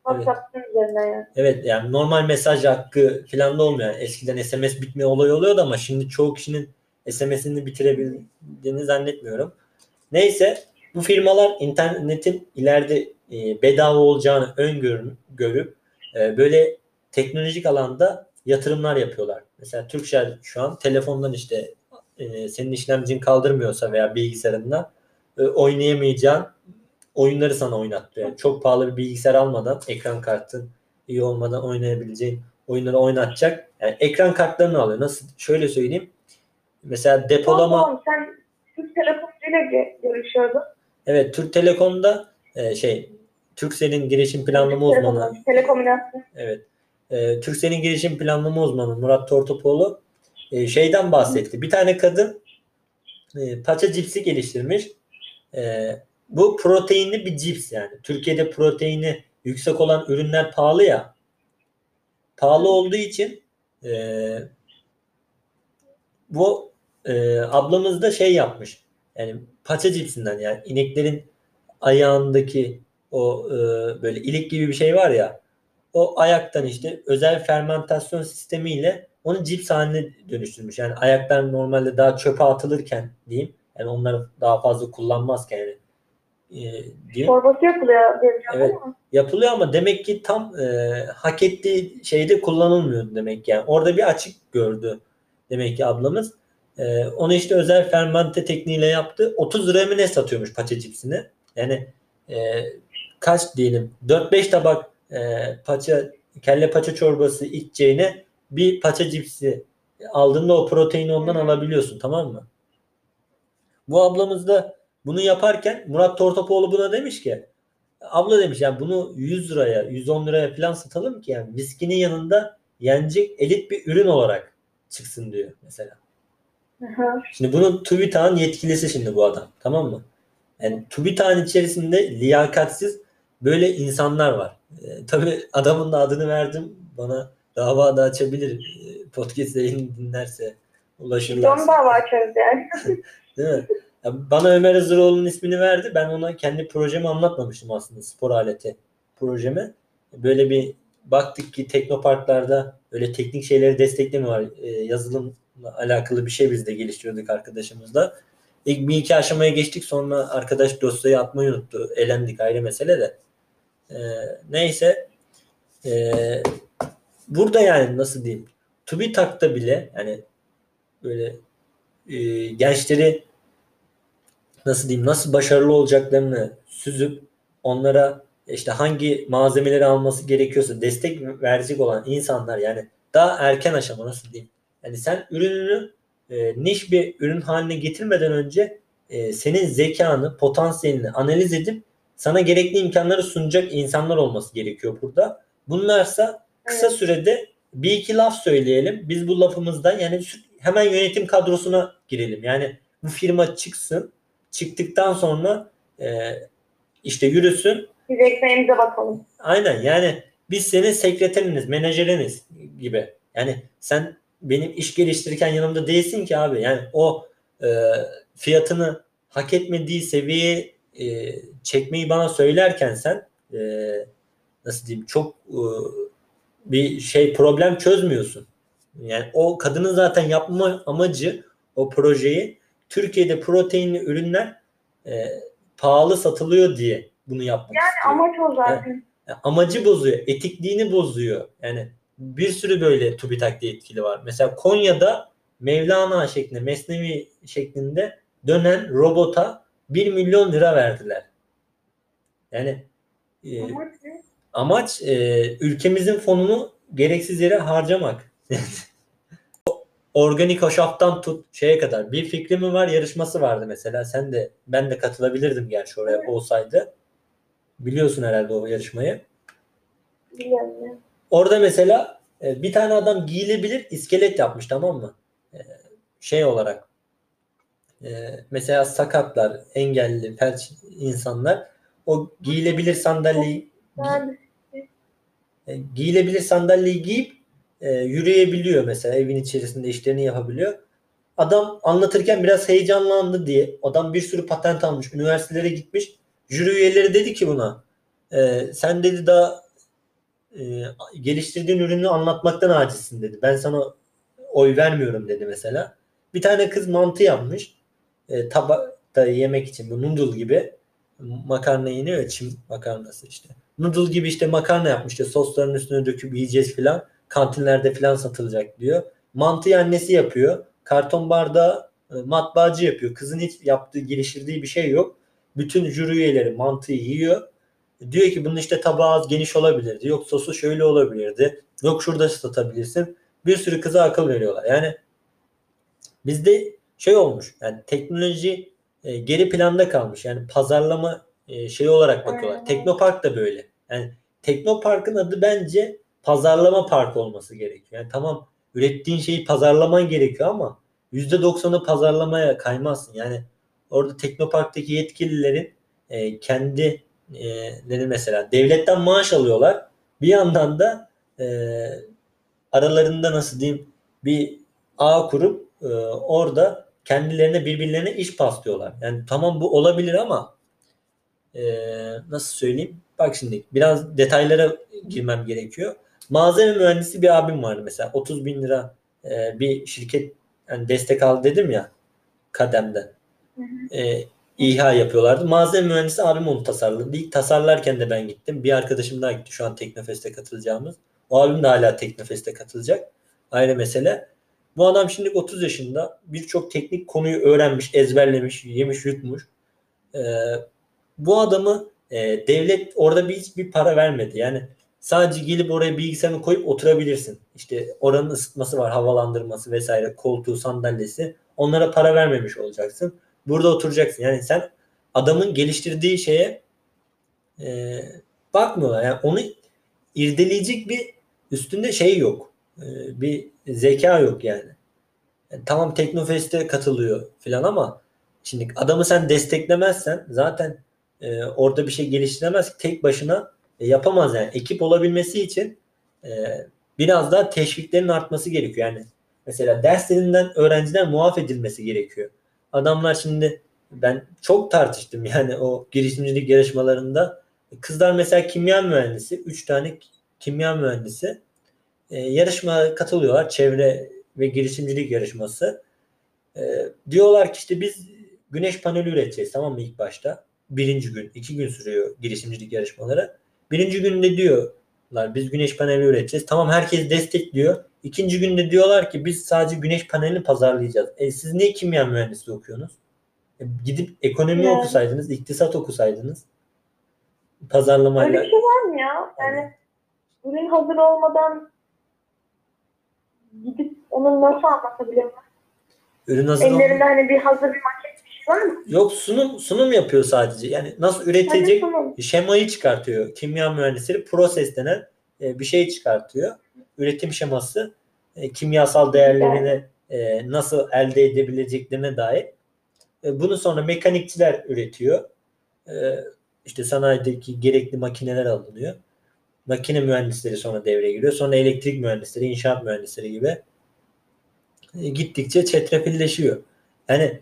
arama WhatsApp'ın üzerinden yani. Evet yani normal mesaj hakkı filan da olmuyor. Eskiden SMS bitme olayı oluyordu ama şimdi çoğu kişinin SMS'ini bitirebildiğini zannetmiyorum. Neyse bu firmalar internetin ileride e, bedava olacağını öngörüp e, böyle teknolojik alanda yatırımlar yapıyorlar. Mesela Turkcell şu an telefondan işte e, senin işlemcin kaldırmıyorsa veya bilgisayarında e, oynayamayacağın oyunları sana oynattırıyor. Yani çok pahalı bir bilgisayar almadan ekran kartın iyi olmadan oynayabileceğin oyunları oynatacak. Yani ekran kartlarını alıyor. Nasıl? Şöyle söyleyeyim. Mesela depolama Tamam, sen Türk Telekom'uyla ge- görüşüyordun. evet Türk Telekom'da e, şey Turkcell'in girişim planlama uzmanı Telekom- Telekomünikasyon. Evet. Ee, Türkcell'in girişim planlama uzmanı Murat Tortopoğlu e, şeyden bahsetti. Bir tane kadın e, paça cipsi geliştirmiş. E, bu proteinli bir cips yani. Türkiye'de proteini yüksek olan ürünler pahalı ya. Pahalı olduğu için e, bu e, ablamız da şey yapmış. Yani paça cipsinden yani ineklerin ayağındaki o e, böyle ilik gibi bir şey var ya o ayaktan işte özel fermentasyon sistemiyle onu cips haline dönüştürmüş. Yani ayaklar normalde daha çöpe atılırken diyeyim. Yani onları daha fazla kullanmazken yani e, diyeyim. Çorbası yapılıyor diye Evet. ama. Yapılıyor ama demek ki tam e, hak ettiği şeyde kullanılmıyor demek yani. Orada bir açık gördü demek ki ablamız. E, onu işte özel fermente tekniğiyle yaptı. 30 liraya mı ne satıyormuş paça cipsini? Yani e, kaç diyelim 4-5 tabak e, paça kelle paça çorbası içeceğine bir paça cipsi aldığında o proteini ondan alabiliyorsun tamam mı? Bu ablamız da bunu yaparken Murat Tortopoğlu buna demiş ki abla demiş yani bunu 100 liraya 110 liraya falan satalım ki yani viskinin yanında yenecek elit bir ürün olarak çıksın diyor mesela. Hı. Şimdi bunun TÜBİTAK'ın yetkilisi şimdi bu adam. Tamam mı? Yani TÜBİTAK'ın içerisinde liyakatsiz böyle insanlar var. E, tabii adamın da adını verdim. Bana dava da açabilir. E, podcast yayını dinlerse ulaşırlar. Son dava açarız yani. Değil mi? Bana Ömer Hazıroğlu'nun ismini verdi. Ben ona kendi projemi anlatmamıştım aslında. Spor aleti projemi. Böyle bir baktık ki teknoparklarda öyle teknik şeyleri desteklemiyor. E, yazılımla alakalı bir şey biz de geliştiriyorduk arkadaşımızla. İlk bir iki aşamaya geçtik sonra arkadaş dosyayı atmayı unuttu. Elendik ayrı mesele de. E, neyse e, burada yani nasıl diyeyim TÜBİTAK'ta bile yani böyle e, gençleri nasıl diyeyim nasıl başarılı olacaklarını süzüp onlara işte hangi malzemeleri alması gerekiyorsa destek verecek olan insanlar yani daha erken aşama nasıl diyeyim yani sen ürününü e, niş bir ürün haline getirmeden önce e, senin zekanı, potansiyelini analiz edip sana gerekli imkanları sunacak insanlar olması gerekiyor burada. Bunlarsa kısa Evet. sürede bir iki laf söyleyelim. Biz bu lafımızdan yani hemen yönetim kadrosuna girelim. Yani bu firma çıksın. Çıktıktan sonra e, işte yürüsün. Biz ekmeğimize bakalım. Aynen yani biz senin sekreteriniz, menajeriniz gibi. Yani sen benim iş geliştirirken yanımda değilsin ki abi. Yani o e, fiyatını hak etmediği seviyeye e, çekmeyi bana söylerken sen e, nasıl diyeyim çok e, bir şey problem çözmüyorsun. Yani o kadının zaten yapma amacı o projeyi Türkiye'de proteinli ürünler e, pahalı satılıyor diye bunu yapmak istiyor. Amaç o zaten. Yani amacı bozuyor, etikliğini bozuyor. Yani bir sürü böyle TÜBİTAK diye etkili var. Mesela Konya'da Mevlana şeklinde, Mesnevi şeklinde dönen robota 1 milyon lira verdiler. Yani e, Amaç amaç e, ülkemizin fonunu gereksiz yere harcamak. Organik hoşaftan tut şeye kadar. Bir fikri mi var yarışması vardı mesela. Sen de ben de katılabilirdim gerçi oraya Evet. olsaydı. Biliyorsun herhalde o yarışmayı. Biliyorum ya. Orada mesela e, bir tane adam giyilebilir iskelet yapmış tamam mı? E, Şey olarak e, mesela sakatlar, engelli, felç insanlar o giyilebilir sandalyeyi e, giyilebilir sandalyeyi giyip e, yürüyebiliyor mesela evin içerisinde işlerini yapabiliyor. Adam anlatırken biraz heyecanlandı diye adam bir sürü patent almış, üniversitelere gitmiş. Jüri üyeleri dedi ki buna e, sen dedi daha e, geliştirdiğin ürünü anlatmaktan acizsin dedi. Ben sana oy vermiyorum dedi mesela. Bir tane kız mantı yapmış. E, tabakta yemek için bu noodle gibi makarna yeniyor ya Çin makarnası işte. Noodle gibi işte makarna yapmış işte sosların üstüne döküp yiyeceğiz filan. Kantinlerde filan satılacak diyor. Mantıyı annesi yapıyor. Karton bardağı e, matbaacı yapıyor. Kızın hiç yaptığı, geliştirdiği bir şey yok. Bütün jüri üyeleri mantıyı yiyor. Diyor ki bunun işte tabağı az geniş olabilirdi. Yok sosu şöyle olabilirdi. Yok şurada satabilirsin. Bir sürü kıza akıl veriyorlar. Yani bizde şey olmuş. Yani teknoloji e, geri planda kalmış. Yani pazarlama e, şey olarak bakıyorlar. Teknopark da böyle. Yani Teknopark'ın adı bence pazarlama parkı olması gerekiyor. Yani tamam ürettiğin şeyi pazarlaman gerekiyor ama %90'ı pazarlamaya kaymazsın. Yani orada Teknopark'taki yetkililerin e, kendi nedir mesela devletten maaş alıyorlar. Bir yandan da e, aralarında nasıl diyeyim bir ağ kurup e, orada kendilerine birbirlerine iş paslıyorlar. Yani tamam bu olabilir ama e, nasıl söyleyeyim? Bak şimdi biraz detaylara girmem gerekiyor. Malzeme mühendisi bir abim vardı mesela 30 bin lira e, bir şirket yani destek aldı dedim ya kademden. E, İHA yapıyorlardı. Malzeme mühendisi abim onu tasarladı. İlk tasarlarken de ben gittim. Bir arkadaşım daha gitti şu an Teknofest'e katılacağımız. O abim de hala Teknofest'e katılacak. Ayrı mesele. Bu adam şimdi 30 yaşında birçok teknik konuyu öğrenmiş, ezberlemiş, yemiş, yutmuş. Ee, bu adamı e, devlet orada bir hiçbir para vermedi. Yani sadece gelip oraya bilgisayarını koyup oturabilirsin. İşte oranın ısıtması var, havalandırması vesaire, koltuğu, sandalyesi. Onlara para vermemiş olacaksın. Burada oturacaksın. Yani sen adamın geliştirdiği şeye e, bakmıyorlar. Yani onu irdeleyecek bir üstünde şey yok. E, bir zeka yok yani. Yani tamam Teknofest'e katılıyor filan ama şimdi adamı sen desteklemezsen zaten e, orada bir şey geliştiremez. Tek başına e, yapamaz yani. Ekip olabilmesi için e, biraz daha teşviklerin artması gerekiyor. Yani mesela derslerinden öğrenciler muaf edilmesi gerekiyor. Adamlar şimdi ben çok tartıştım yani o girişimcilik yarışmalarında. Kızlar mesela kimya mühendisi, 3 tane kimya mühendisi e, yarışmaya katılıyorlar. Çevre ve girişimcilik yarışması. E, diyorlar ki işte biz güneş paneli üreteceğiz tamam mı ilk başta. Birinci gün, iki gün sürüyor girişimcilik yarışmaları. Birinci günde diyorlar biz güneş paneli üreteceğiz. Tamam herkes destekliyor. İkinci günde diyorlar ki biz sadece güneş panelini pazarlayacağız. E, siz niye kimya mühendisliği okuyorsunuz? E, Gidip ekonomi Evet. okusaydınız, iktisat okusaydınız, pazarlamayla Öyle bir şey var mı ya? Yani ürün hazır olmadan gidip onu nasıl anlatabilirim? ürün hazır olmadan- Ellerinde hani bir hazır bir maket Yok sunum sunum yapıyor sadece. Yani nasıl üretecek şemayı çıkartıyor. Kimya mühendisleri proses denen e, bir şey çıkartıyor. Üretim şeması e, kimyasal değerlerini e, nasıl elde edebileceklerine dair. E, bunu sonra mekanikçiler üretiyor. E, işte sanayideki gerekli makineler alınıyor. Makine mühendisleri sonra devreye giriyor. Sonra elektrik mühendisleri, inşaat mühendisleri gibi e, gittikçe çetrefilleşiyor. Yani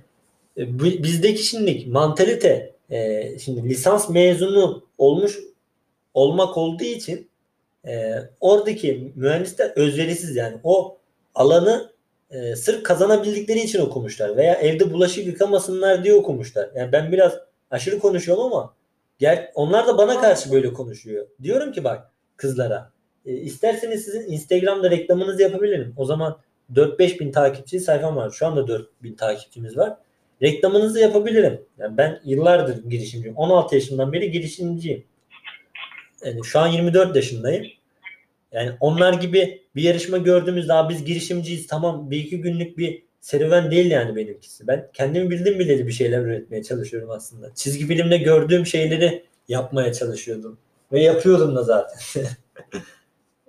bizdeki şimdi mantalite e, şimdi lisans mezunu olmuş olmak olduğu için e, oradaki mühendisler özverisiz yani o alanı e, sırf kazanabildikleri için okumuşlar veya evde bulaşık yıkamasınlar diye okumuşlar. Yani ben biraz aşırı konuşuyorum ama ger onlar da bana karşı böyle konuşuyor. Diyorum ki bak kızlara e, isterseniz sizin Instagram'da reklamınızı yapabilirim. O zaman 4-5 bin takipçi sayfam var. Şu anda 4 bin takipçimiz var. Reklamınızı yapabilirim. Yani ben yıllardır girişimciyim. 16 yaşından beri girişimciyim. Yani şu an 24 yaşındayım. Yani onlar gibi bir yarışma gördüğümüzde abi biz girişimciyiz tamam bir iki günlük bir serüven değil yani benimkisi. Ben kendimi bildim bileli bir şeyler üretmeye çalışıyorum aslında. Çizgi filmde gördüğüm şeyleri yapmaya çalışıyordum. Ve yapıyordum da zaten.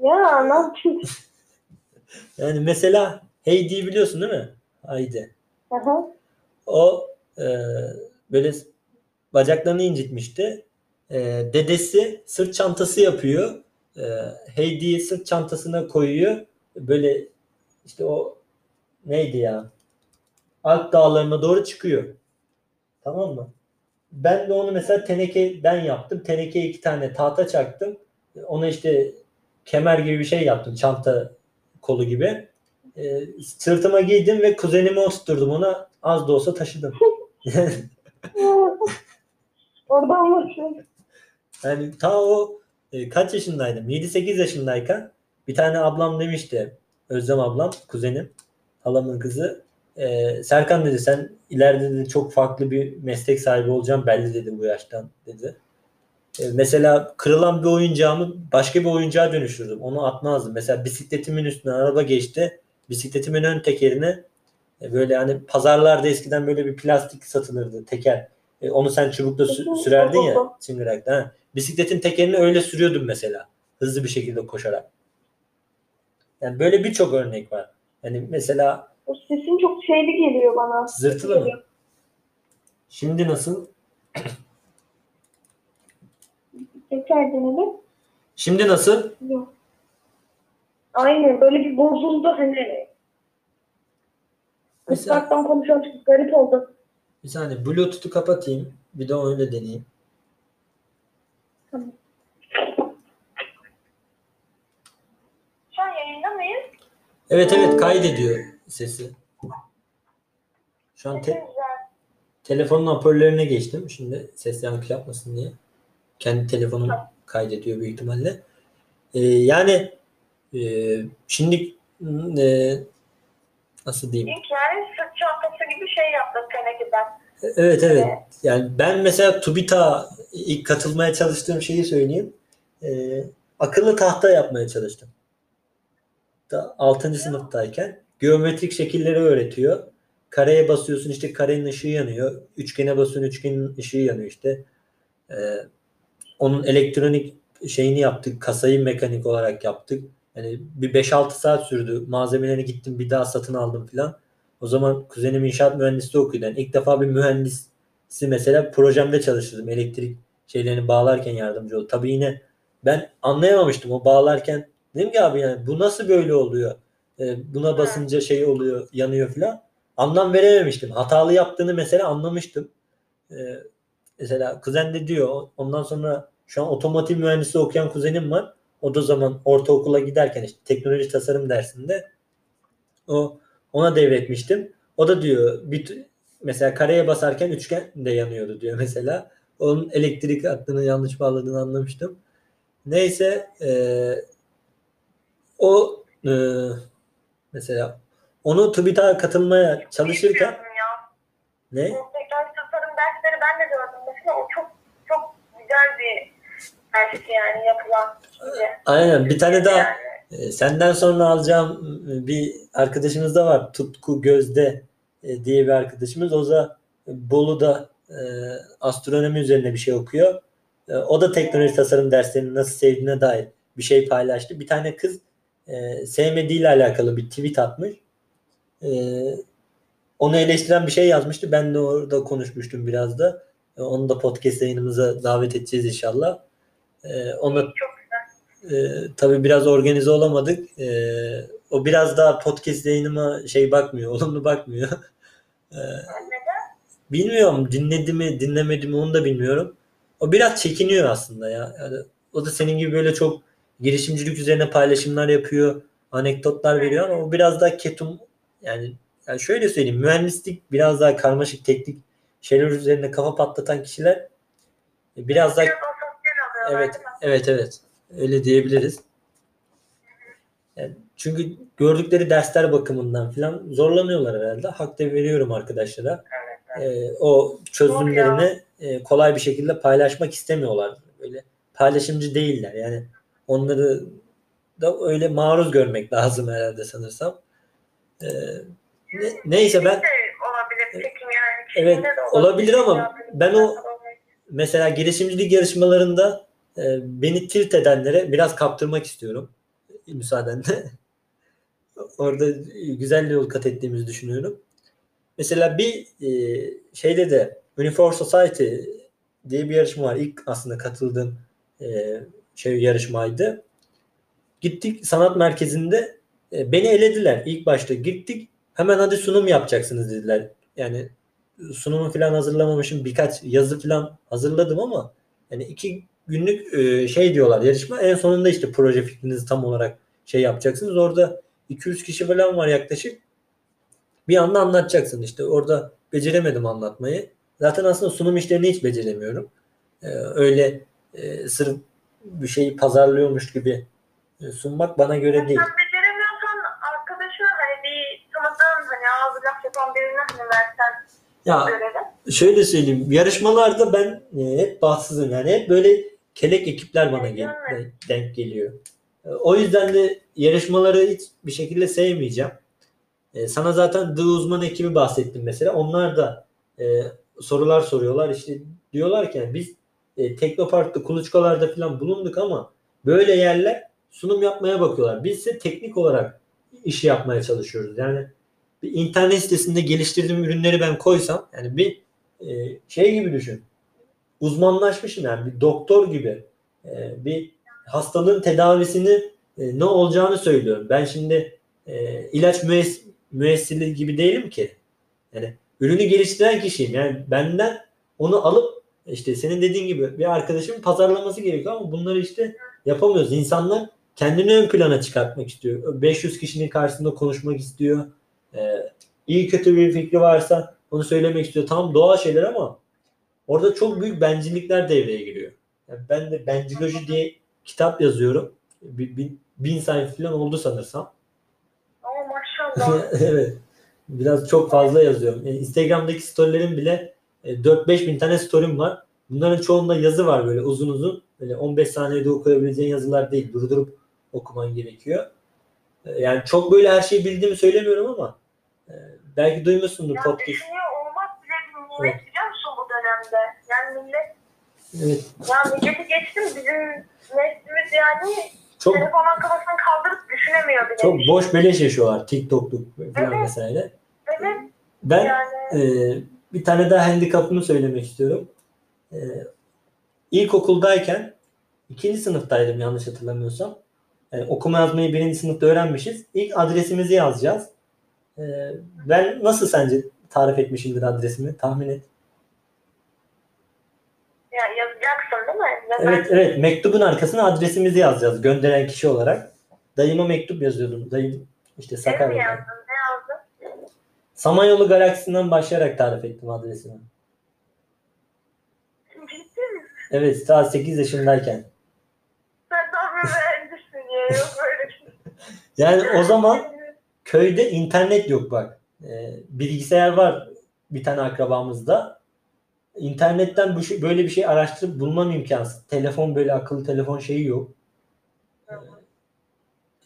Ya yapayım? Yani mesela Heidi'yi biliyorsun değil mi? Haydi. Aha. O e, böyle bacaklarını incitmişti. E, dedesi sırt çantası yapıyor. E, Heidi'yi sırt çantasına koyuyor. Böyle işte o neydi ya? Alp dağlarına doğru çıkıyor. Tamam mı? Ben de onu mesela tenekeden yaptım. Tenekeye iki tane tahta çaktım. Ona işte kemer gibi bir şey yaptım. Çanta kolu gibi. E, sırtıma giydim ve kuzenime oturtturdum ona. Az da olsa taşıdım. Oradan başlıyor. Yani ta o e, kaç yaşındaydım? 7-8 yaşındayken bir tane ablam demişti. Özlem ablam, kuzenim, halamın kızı. E, Serkan dedi sen ileride dedi, çok farklı bir meslek sahibi olacağım belli dedi bu yaştan dedi. E, mesela kırılan bir oyuncağımı başka bir oyuncağa dönüştürdüm. Onu atmazdım. Mesela bisikletimin üstüne araba geçti. Bisikletimin ön tekerine böyle hani pazarlarda eskiden böyle bir plastik satılırdı teker. E, onu sen çubukla sü- sürerdin ya çıngırakta. Ha. Bisikletin tekerini öyle sürüyordum mesela. Hızlı bir şekilde koşarak. Yani böyle birçok örnek var. Yani mesela O sesin çok şeyli geliyor bana. zırtılı mı? Şimdi nasıl? Tekrar denedim. Şimdi nasıl? Yok. Aynen böyle bir bozuldu hani. Konuşuyorum çünkü garip oldu. Bir saniye Bluetooth'u kapatayım. Bir de öyle deneyeyim. Tamam. Şu an yayında mıyız? Evet evet kaydediyor sesi. Şu an te- telefonun hoparlörüne geçtim. Şimdi ses yankı yapmasın diye. Kendi telefonum kaydediyor büyük ihtimalle. Ee, yani e, şimdi e, nasıl diyeyim? İlk yani sırt çantası gibi şey yaptım tenekeden. Evet evet. Yani ben mesela TÜBİTAK'a ilk katılmaya çalıştığım şeyi söyleyeyim. Ee, akıllı tahta yapmaya çalıştım. Da 6. sınıftayken geometrik şekilleri öğretiyor. Kareye basıyorsun işte karenin ışığı yanıyor. Üçgene basıyorsun üçgenin ışığı yanıyor işte. Ee, onun elektronik şeyini yaptık. Kasayı mekanik olarak yaptık. Yani bir 5-6 saat sürdü. Malzemelerini gittim bir daha satın aldım filan. O zaman kuzenim inşaat mühendisliği okuyordu. Yani ilk defa bir mühendisi mesela projemde çalıştırdım. Elektrik şeylerini bağlarken yardımcı oldu. Tabii yine ben anlayamamıştım o bağlarken. Dedim ki abi yani bu nasıl böyle oluyor? Ee, buna basınca şey oluyor, yanıyor filan. Anlam verememiştim. Hatalı yaptığını mesela anlamıştım. Ee, mesela kuzen de diyor. Ondan sonra şu an otomotiv mühendisliği okuyan kuzenim var. O da zaman ortaokula giderken işte teknoloji tasarım dersinde o ona devretmiştim. O da diyor bir mesela kareye basarken üçgen de yanıyordu diyor mesela. Onun elektrik hattını yanlış bağladığını anlamıştım. Neyse eee, o eee, mesela onu TÜBİTAK'a katılmaya çalışırken ne? Bu tekrar sırt kazandım mesela o çok çok güzel bir şey yani yapılan şey. Aynen bir tane daha Yani. e, senden sonra alacağım e, bir arkadaşımız da var. Tutku Gözde e, diye bir arkadaşımız. O da Bolu'da e, astronomi üzerine bir şey okuyor. E, o da teknoloji tasarım derslerini nasıl sevdiğine dair bir şey paylaştı. Bir tane kız e, sevmediğiyle alakalı bir tweet atmış. E, onu eleştiren bir şey yazmıştı. Ben de orada konuşmuştum biraz da. E, onu da podcast yayınımıza davet edeceğiz inşallah. E, ona Çok güzel. e, tabii biraz organize olamadık. E, o biraz daha podcast yayınıma şey bakmıyor, olumlu bakmıyor. E, Neden? bilmiyorum dinledi mi, dinlemedi mi onu da bilmiyorum. O biraz çekiniyor aslında ya. Yani o da senin gibi böyle çok girişimcilik üzerine paylaşımlar yapıyor, anekdotlar veriyor ama o biraz daha ketum yani, yani şöyle söyleyeyim mühendislik biraz daha karmaşık teknik şeyler üzerine kafa patlatan kişiler e, biraz daha Oluyorlar Evet, değil mi? evet, evet. Öyle diyebiliriz. Yani çünkü gördükleri dersler bakımından falan zorlanıyorlar herhalde. Hak da veriyorum arkadaşlara. Evet, evet. Ee, o çözümlerini e, kolay bir şekilde paylaşmak istemiyorlar. Böyle paylaşımcı değiller. Yani onları da öyle maruz görmek lazım herhalde sanırsam. Ee, ne- neyse ben olabilir yani. Evet, olabilir ama ben o- mesela girişimcilik yarışmalarında beni tilt edenlere biraz kaptırmak istiyorum. Müsaadenle. Orada güzel yol kat ettiğimizi düşünüyorum. Mesela bir e, şeyde de Unifor Society diye bir yarışma var. İlk aslında katıldığım e, şey yarışmaydı. Gittik sanat merkezinde e, beni elediler. İlk başta gittik. Hemen hadi sunum yapacaksınız dediler. Yani sunumu falan hazırlamamışım. Birkaç yazı falan hazırladım ama yani iki günlük e, şey diyorlar yarışma. En sonunda işte proje fikrinizi tam olarak şey yapacaksınız. Orada 200 kişi falan var yaklaşık. Bir anda anlatacaksın işte. Orada beceremedim anlatmayı. Zaten aslında sunum işlerini hiç beceremiyorum. E, öyle e, sırf bir şeyi pazarlıyormuş gibi e, sunmak bana göre değil. Sen beceremiyorsan arkadaşına hani bir tanıdığın hani ağzı laf yapan birine hani versen Ya görevi. şöyle söyleyeyim. Yarışmalarda ben e, hep bahtsızım. Yani hep böyle kelek ekipler bana gel- denk geliyor. E, O yüzden de yarışmaları hiç bir şekilde sevmeyeceğim. E, sana zaten The Uzman ekibi bahsettim mesela. Onlar da e, sorular soruyorlar. İşte diyorlar ki yani biz e, Teknopark'ta, kuluçkalarda falan bulunduk ama böyle yerler sunum yapmaya bakıyorlar. Biz ise teknik olarak işi yapmaya çalışıyoruz. Yani bir internet sitesinde geliştirdiğim ürünleri ben koysam yani bir e, şey gibi düşün. Uzmanlaşmışım yani bir doktor gibi e, bir hastalığın tedavisini e, ne olacağını söylüyorum. Ben şimdi e, ilaç müess müessili gibi değilim ki. Yani ürünü geliştiren kişiyim. Yani benden onu alıp işte senin dediğin gibi bir arkadaşımın pazarlaması gerekiyor ama bunları işte yapamıyoruz. İnsanlar kendini ön plana çıkartmak istiyor. 500 kişinin karşısında konuşmak istiyor. Ee, iyi kötü bir fikri varsa onu söylemek istiyor. Tam doğal şeyler ama orada çok büyük bencillikler devreye giriyor. Yani ben de benciloji diye kitap yazıyorum. Bir, bin, bin sayfa falan oldu sanırsam. Ama maşallah. evet. Biraz çok fazla yazıyorum. Yani Instagram'daki storylerim bile e, 4-5 bin tane story'm var. Bunların çoğunda yazı var böyle uzun uzun. Böyle 15 saniyede okuyabileceğin yazılar değil. Durdurup okuman gerekiyor. E, Yani çok böyle her şeyi bildiğimi söylemiyorum ama e, belki duymuşsundur ya podcast. düşünüyor olmak bile bir nimet biliyor dönemde? Yani millet, Evet. ya milleti geçtim bizim neslimiz yani Çok telefonun kafasını kaldırıp düşünemiyor bile. çok boş beleş yaşıyorlar. TikTok'luk falan Evet. vesaire. Evet Ben yani. Ee, bir tane daha handikapımı söylemek istiyorum. Ee, ilkokuldayken ikinci sınıftaydım yanlış hatırlamıyorsam. Yani okuma yazmayı birinci sınıfta öğrenmişiz. İlk adresimizi yazacağız. Ee, ben nasıl sence tarif etmişimdir adresimi? Tahmin et. Ya ben- Evet evet mektubun arkasına adresimizi yazacağız gönderen kişi olarak. Dayıma mektup yazıyordum. Dayım işte Sakarya'da. yazdın? Ne yazdın? Samanyolu galaksisinden başlayarak tarif ettim adresimi. Ciddi misin? Evet daha 8 yaşındayken. Sen bir mühendissin ya. Yok böyle bir şey. Yani o zaman Köyde internet yok bak. Ee, bilgisayar var bir tane akrabamızda. İnternetten bu şey, böyle bir şey araştırıp bulmam imkansız. Telefon böyle akıllı telefon şeyi yok.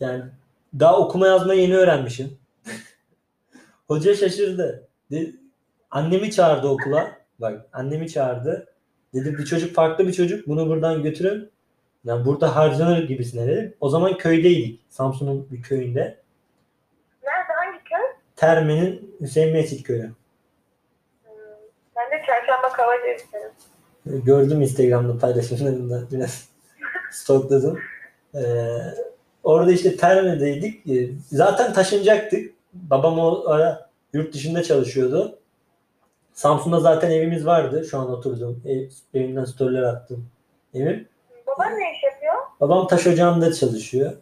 Yani daha okuma yazma yeni öğrenmişim. Hoca şaşırdı. De, annemi çağırdı okula. Bak annemi çağırdı. Dedi bu çocuk farklı bir çocuk. Bunu buradan götürün. Yani burada harcanır gibisine dedim. O zaman köydeydik. Samsun'un bir köyünde. Nerede? Hangi köy? Terme'nin Hüseyin Mescid köyü. Hmm. Ben de çarşamba Kavacı'yım. Gördüm Instagram'da paylaşımlarında biraz stokladım. Ee, orada işte Terme'deydik. Ee, zaten taşınacaktık. Babam o ara yurt dışında çalışıyordu. Samsun'da zaten evimiz vardı. Şu an oturduğum ev, evimden storyler attım evim. Baban ne iş yapıyor? Babam taş ocağında çalışıyor.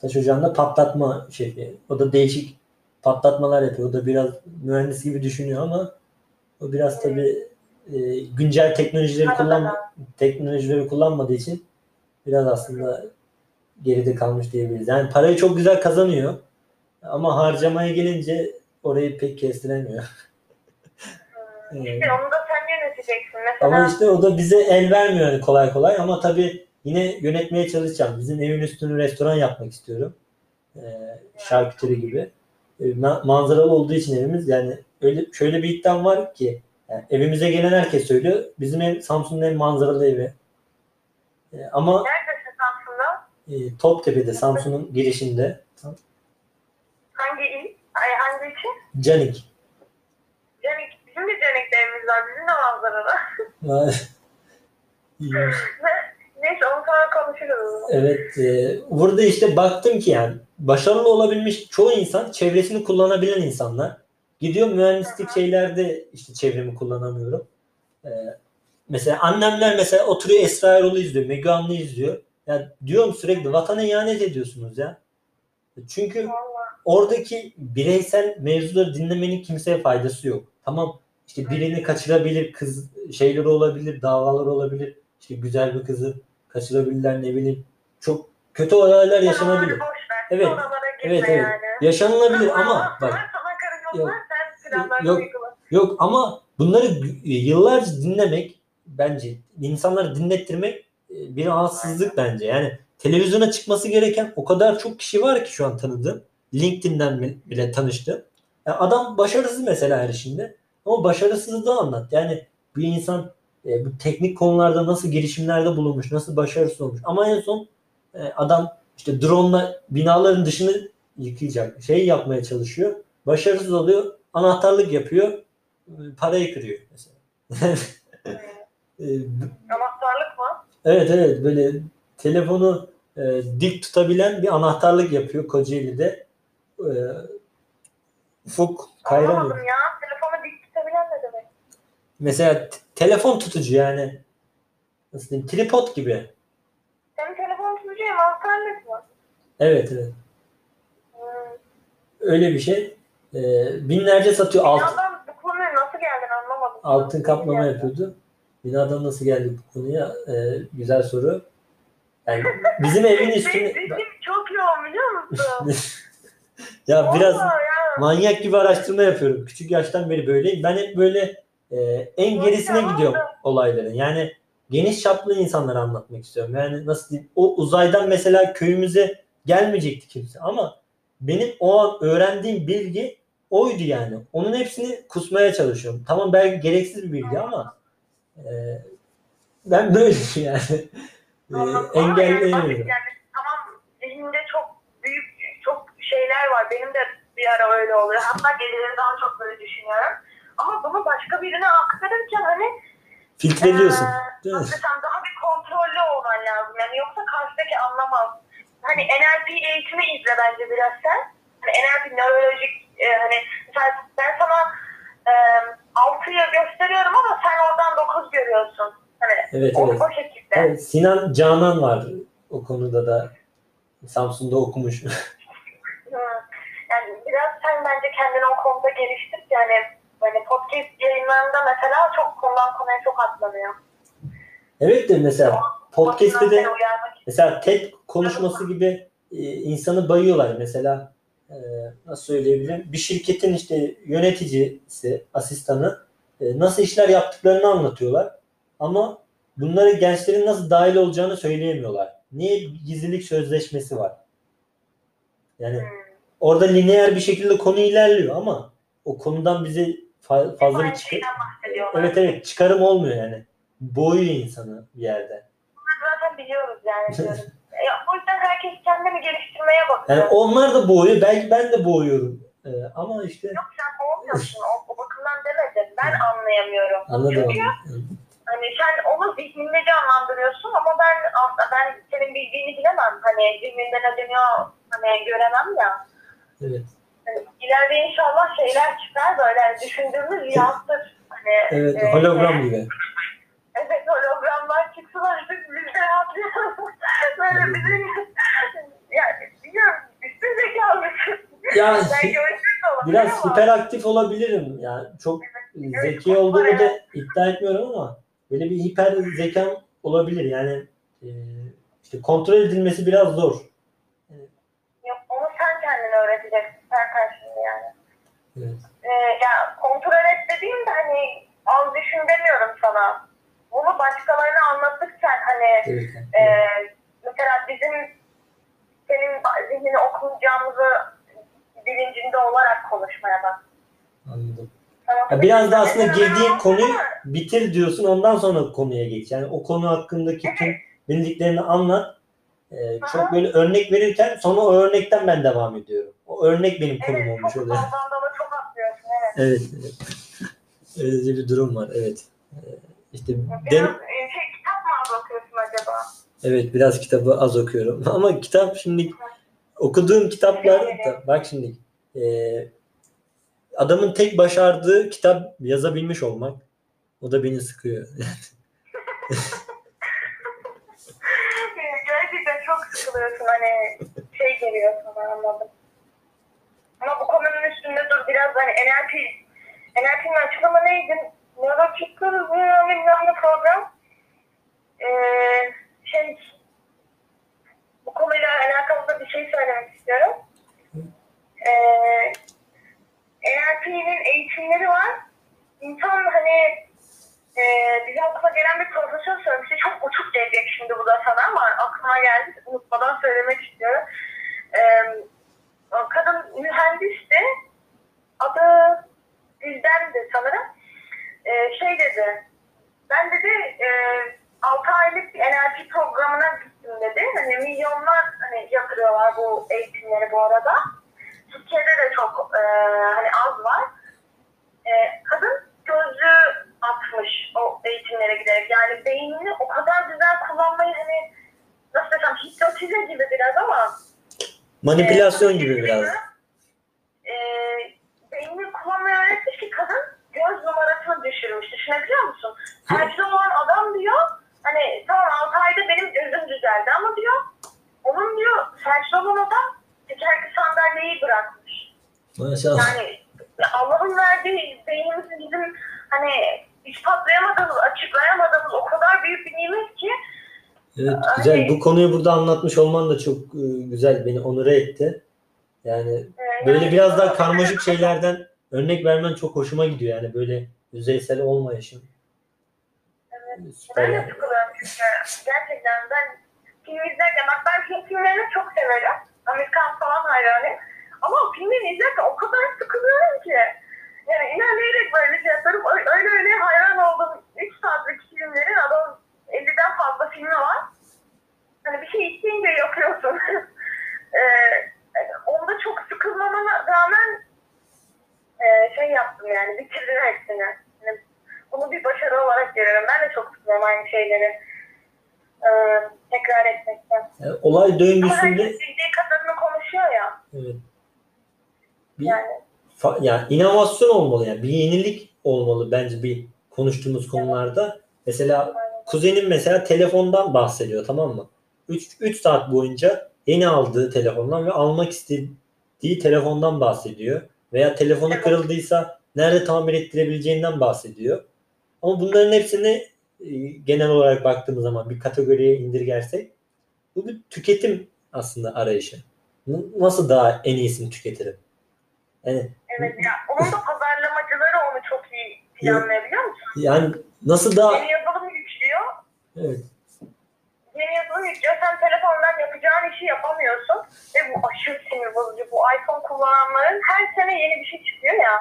Taş ocağında patlatma şefi. O da değişik patlatmalar yapıyor. O da biraz mühendis gibi düşünüyor ama o biraz tabii e, güncel teknolojileri kullan teknolojileri kullanmadığı için biraz aslında geride kalmış diyebiliriz. Yani parayı çok güzel kazanıyor ama harcamaya gelince orayı pek kestiremiyor. İşte onu da sen yöneteceksin. Mesela Ama işte o da bize el vermiyor kolay kolay ama tabii yine yönetmeye çalışacağım. Bizim evin üstünü restoran yapmak istiyorum. Ee, şarküteri gibi. Ma- manzaralı olduğu için evimiz yani öyle şöyle bir iddiam var ki yani evimize gelen herkes söylüyor. Bizim ev Samsun'un en manzaralı evi. Ee, ama neredesin Samsun'da? e, Toptepe'de Samsun'un girişinde Hangi il? Ay hangi ilçe? Canik. Canik. Bizim de Canik'te evimiz var. Bizim de manzaralı. Neyse onu sonra konuşuruz. Evet. e, burada işte baktım ki yani başarılı olabilmiş çoğu insan çevresini kullanabilen insanlar. Gidiyor mühendislik şeylerde işte çevremi kullanamıyorum. E, mesela annemler mesela oturuyor Esra Erol'u izliyor, Müge Anlı izliyor. Ya diyorum sürekli vatana ihanet ediyorsunuz ya. Çünkü oradaki bireysel mevzuları dinlemenin kimseye faydası yok. Tamam işte birini kaçırabilir, kız şeyleri olabilir, davalar olabilir. İşte güzel bir kızı kaçırabilirler ne bileyim. Çok kötü olaylar yaşanabilir. Evet, Oralara girme Evet evet. yani. Yaşanılabilir ama bak Sana Yok. sen planlarını Yok. uygula. yok ama bunları gü- yıllarca dinlemek bence insanları dinlettirmek e, bir rahatsızlık bence. Yani televizyona çıkması gereken o kadar çok kişi var ki şu an tanıdığım. LinkedIn'den bi- bile tanıştım. Yani adam başarısız mesela her işinde. Ama başarısızlığı anlat. Yani bir insan e, bu teknik konularda nasıl girişimlerde bulunmuş, nasıl başarısız olmuş. Ama en son e, adam işte drone'la binaların dışını yıkayacak şey yapmaya çalışıyor. Başarısız oluyor. Anahtarlık yapıyor. e, Parayı kırıyor mesela. E, Anahtarlık mı? evet evet böyle telefonu e, dik tutabilen bir anahtarlık yapıyor Kocaeli'de. E, Ufuk Kayran Anlamadım ya. Telefonu dik tutabilen ne demek? Mesela telefon tutucu yani nasıl diyeyim tripod gibi. Senin telefon tutucu anahtarlık? Evet evet. Öyle bir şey. E, binlerce satıyor. Alt, Binadan bu konuya nasıl geldin anlamadım. altın kaplama yapıyordu. Binadan nasıl geldik bu konuya? E, güzel soru. Yani bizim evin üstüne Benim çok yoğun biliyor musun? ya biraz Vallahi ya. manyak gibi araştırma yapıyorum. Küçük yaştan beri böyleyim. Ben hep böyle e, en gerisine gidiyorum olayların. Yani geniş çaplı insanlara anlatmak istiyorum. Yani nasıl diyeyim? O uzaydan mesela köyümüze gelmeyecekti kimse ama benim o an öğrendiğim bilgi oydu yani. Onun hepsini kusmaya çalışıyorum. Tamam belki gereksiz bir bilgi ama e, ben böyle yani. E, yani, engelleyemiyorum. yani tamam zihninde çok büyük çok şeyler var. Benim de bir ara öyle oluyor. Hatta geceleri daha çok böyle düşünüyorum. Ama bunu başka birine aktarırken hani Filtreliyorsun. desem daha bir kontrollü olman lazım. Yani yoksa karşıdaki anlamaz. Hani NLP eğitimi izle bence biraz sen. Hani NLP nörolojik e, hani mesela ben sana e, 6'yı gösteriyorum ama sen oradan 9 görüyorsun. Hani Evet o, evet. o şekilde. Evet, Sinan Canan var o konuda da Samsun'da okumuş. Yani biraz sen bence kendini o konuda geliştir. Yani böyle podcast yayınlarında mesela çok konudan konuya çok atlanıyor. evet de mesela podcast'te de mesela TED konuşması gibi e, insanı bayıyorlar. Mesela e, nasıl söyleyebilirim? Bir şirketin işte yöneticisi, asistanı e, nasıl işler yaptıklarını anlatıyorlar. Ama bunları gençlerin nasıl dahil olacağını söyleyemiyorlar. Niye gizlilik sözleşmesi var? Yani Hmm. orada lineer bir şekilde konu ilerliyor ama o konudan bize fa- fazla bir çıkar. Evet evet çıkarım olmuyor yani. Boğuyor insanı bir yerde. Zaten biliyoruz yani diyorum. ya, o yüzden herkes kendini geliştirmeye bakıyor. Yani onlar da boğuyor. Belki ben de boğuyorum. Ee, ama işte Yok sen olmuyorsun. O, o bakımdan demedim. Ben anlayamıyorum. anladım. Çünkü anladım. hani sen onu zihninde canlandırıyorsun ama ben ben senin bildiğini bilemem. Hani zihninde ne dönüyor hani göremem ya. Evet. Hani ileride inşallah şeyler çıkar böyle hani düşündüğümüz yansır. Hani, Evet. e, Hologram gibi. Evet hologramlar çıksın artık biz de yapıyoruz. Böyle bizim yani biliyorum üstün zekalısın. Ya Belki o yüzden de olabilir biraz ama. hiperaktif olabilirim. Yani çok zeki çok olduğumu da evet. iddia etmiyorum ama böyle bir hiper zekam olabilir. Yani e, işte kontrol edilmesi biraz zor. Yok, onu sen kendine öğreteceksin Serkan şimdi yani. Evet. Ee, ya kontrol et dediğim de hani az düşün demiyorum sana. Bunu başkalarına anlattıkça hani Evet. e, mesela bizim senin zihnini okumayacağımızı bilincinde olarak konuşmaya bak. Anladım. Tamam. Ya biraz da aslında girdiğin konuyu bitir diyorsun ondan sonra konuya geç. Yani o konu hakkındaki tüm bildiklerini anlat. Ee, çok Aha. böyle örnek verirken sonra o örnekten ben devam ediyorum. O örnek benim konum Evet, olmuş oluyor. dala çok atlıyorsun evet. Evet. evet. Öyle bir durum var. Evet. Ee, işte den, e, şey, kitap mı az okuyorsun acaba? evet biraz kitabı az okuyorum. Ama kitap şimdi okuduğum kitaplar da, bak şimdi e, adamın tek başardığı kitap yazabilmiş olmak o da beni sıkıyor. Gerçekten çok sıkılıyorsun hani şey geliyor sana anladım. Ama bu konunun üstünde dur biraz hani NLP NLP'nin açılımı neydi? Neurotypical bilmem ne program. Ee, şey bu konuyla alakalı da bir şey söylemek istiyorum. Ee, NLP'nin eğitimleri var. İnsan hani e, bize okula gelen bir profesör söylemişti. Çok uçuk gelecek şimdi bu da sana ama aklıma geldi. Unutmadan söylemek istiyorum. E, o kadın mühendisti. Adı Gülden'di sanırım. E, şey dedi. Ben dedi e, 6 aylık bir NLP programına gittim dedi. Hani milyonlar hani yatırıyorlar bu eğitimleri bu arada. Türkiye'de de çok e, hani az var. E, kadın gözlüğü atmış o eğitimlere giderek. Yani beynini o kadar güzel kullanmayı hani nasıl desem hipnotize gibi biraz ama Manipülasyon e, gibi biraz. E, beynini kullanmayı öğretmiş ki kadın göz numarasını düşürmüş. Düşünebiliyor musun? Tercih olan adam diyor hani tamam 6 ayda benim gözüm düzeldi ama diyor onun diyor tercih olan adam tekerlekli sandalyeyi bırakmış. Maşallah. Yani Allah'ın verdiği beynimizi bizim hani ispatlayamadığımız, açıklayamadığımız o kadar büyük bir nimet ki Evet güzel. Bu konuyu burada anlatmış olman da çok e, güzel. Beni onure etti. Yani böyle biraz daha karmaşık şeylerden örnek vermen çok hoşuma gidiyor. Yani böyle yüzeysel olmayışın. Evet. Süper Ben de yani. sıkılıyorum çünkü gerçekten ben film izlerken bak ben film filmlerini çok severim. Amerikan falan hayranıyım. Ama o filmleri izlerken o kadar sıkılıyorum ki. Yani ilerleyerek böyle şey yaparım. Öyle öyle hayran oldum. 3 saatlik filmlerin adamın 50'den fazla filmi var. Hani bir şey isteyince yapıyorsun. ee, onda çok sıkılmama rağmen e, şey yaptım yani bitirdim hepsini. Yani bunu bir başarı olarak görüyorum. Ben de çok sıkılıyorum aynı şeyleri e, tekrar etmekten. Yani olay Ama döngüsünde herkes bildiği kadarını konuşuyor ya. evet, bir Yani fa- yani inovasyon olmalı yani bir yenilik olmalı bence bir konuştuğumuz konularda. Mesela kuzenim mesela telefondan bahsediyor tamam mı? 3 3 saat boyunca yeni aldığı telefondan ve almak istediği telefondan bahsediyor. Veya telefonu kırıldıysa nerede tamir ettirebileceğinden bahsediyor. Ama bunların hepsini e, genel olarak baktığımız zaman bir kategoriye indirgersek bu bir tüketim aslında arayışı. Nasıl daha en iyisini tüketirim? Yani evet ya. Onun da pazarlamacıları onu çok iyi planlayabiliyor musun? Yani nasıl daha Yeni yazılım yüklüyor. evet. Yeni yazılım yüklüyor. Sen telefondan yapacağın işi yapamıyorsun. Ve bu aşırı sinir bozucu. Bu iPhone kullananların her sene yeni bir şey çıkıyor ya.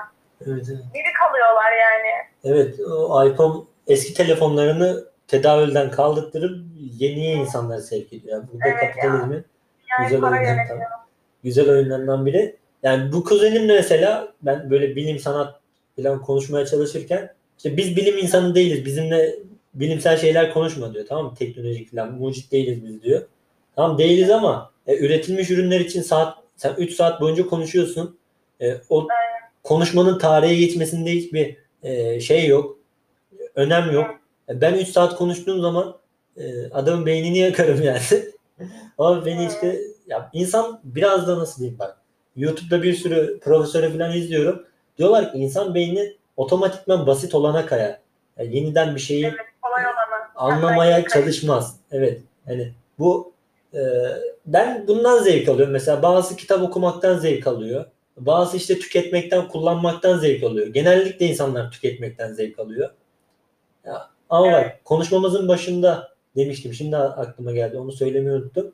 Evet. Geri kalıyorlar yani. Evet, o iPhone eski telefonlarını tedavülden kaldırtırıp yeniye insanları sevk ediyor. Yani burada Evet ya. kapitalizmin Yani Güzel para oyunlar yönetiyor. güzel oyunlarından biri. Yani bu kuzenimle mesela ben böyle bilim sanat falan konuşmaya çalışırken işte biz bilim insanı değiliz. Bizimle bilimsel şeyler konuşma diyor. Tamam mı? Teknolojik falan mucit değiliz biz diyor. Tamam değiliz ama e, üretilmiş ürünler için saat sen 3 saat boyunca konuşuyorsun. E, o konuşmanın tarihe geçmesinde hiçbir e, şey yok. Önem yok. E, ben 3 saat konuştuğum zaman e, adamın beynini yakarım yani. Ama beni işte ya insan biraz da nasıl diyeyim bak. YouTube'da bir sürü profesörü falan izliyorum. Diyorlar ki insan beyni otomatikman basit olana kayar. Yani yeniden bir şeyi Evet, kolay anlamaya Hatta çalışmaz. Evet. Yani bu e, ben bundan zevk alıyorum. Mesela bazı kitap okumaktan zevk alıyor. Bazı işte tüketmekten, kullanmaktan zevk alıyor. Genellikle insanlar tüketmekten zevk alıyor. Ya, ama bak konuşmamızın başında demiştim. Şimdi aklıma geldi. Onu söylemeyi unuttum.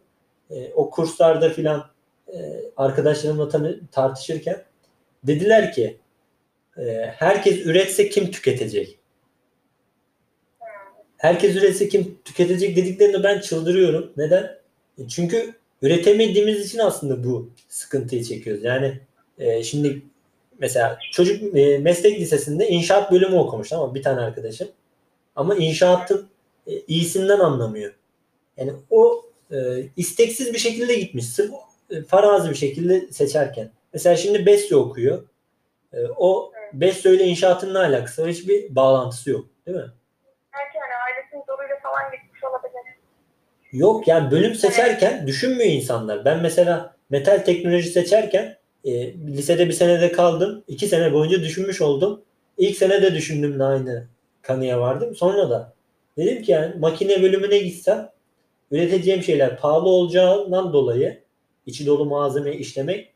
E, o kurslarda filan e, arkadaşlarımla tanı- tartışırken dediler ki e, herkes üretse kim tüketecek? Herkes üretse kim tüketecek dediklerinde ben çıldırıyorum. Neden? E, Çünkü üretemediğimiz için aslında bu sıkıntıyı çekiyoruz. Yani e, şimdi mesela çocuk e, meslek lisesinde inşaat bölümü okumuş ama bir tane arkadaşım. Ama inşaatın e, iyisinden anlamıyor. Yani o e, isteksiz bir şekilde gitmiş. Sırf e, farazi bir şekilde seçerken. Mesela şimdi Besyo okuyor. E, o Besyo ile inşaatın ne alakası var? Hiçbir bağlantısı yok. Değil mi? Belki hani ailesinin zoruyla falan gitmiş olabilir. Yok yani bölüm seçerken düşünmüyor insanlar. Ben mesela metal teknoloji seçerken e, lisede bir senede kaldım. iki sene boyunca düşünmüş oldum. İlk sene de düşündüm de aynı kanıya vardım. Sonra da dedim ki yani makine bölümüne gitsem üreteceğim şeyler pahalı olacağından dolayı içi dolu malzeme işlemek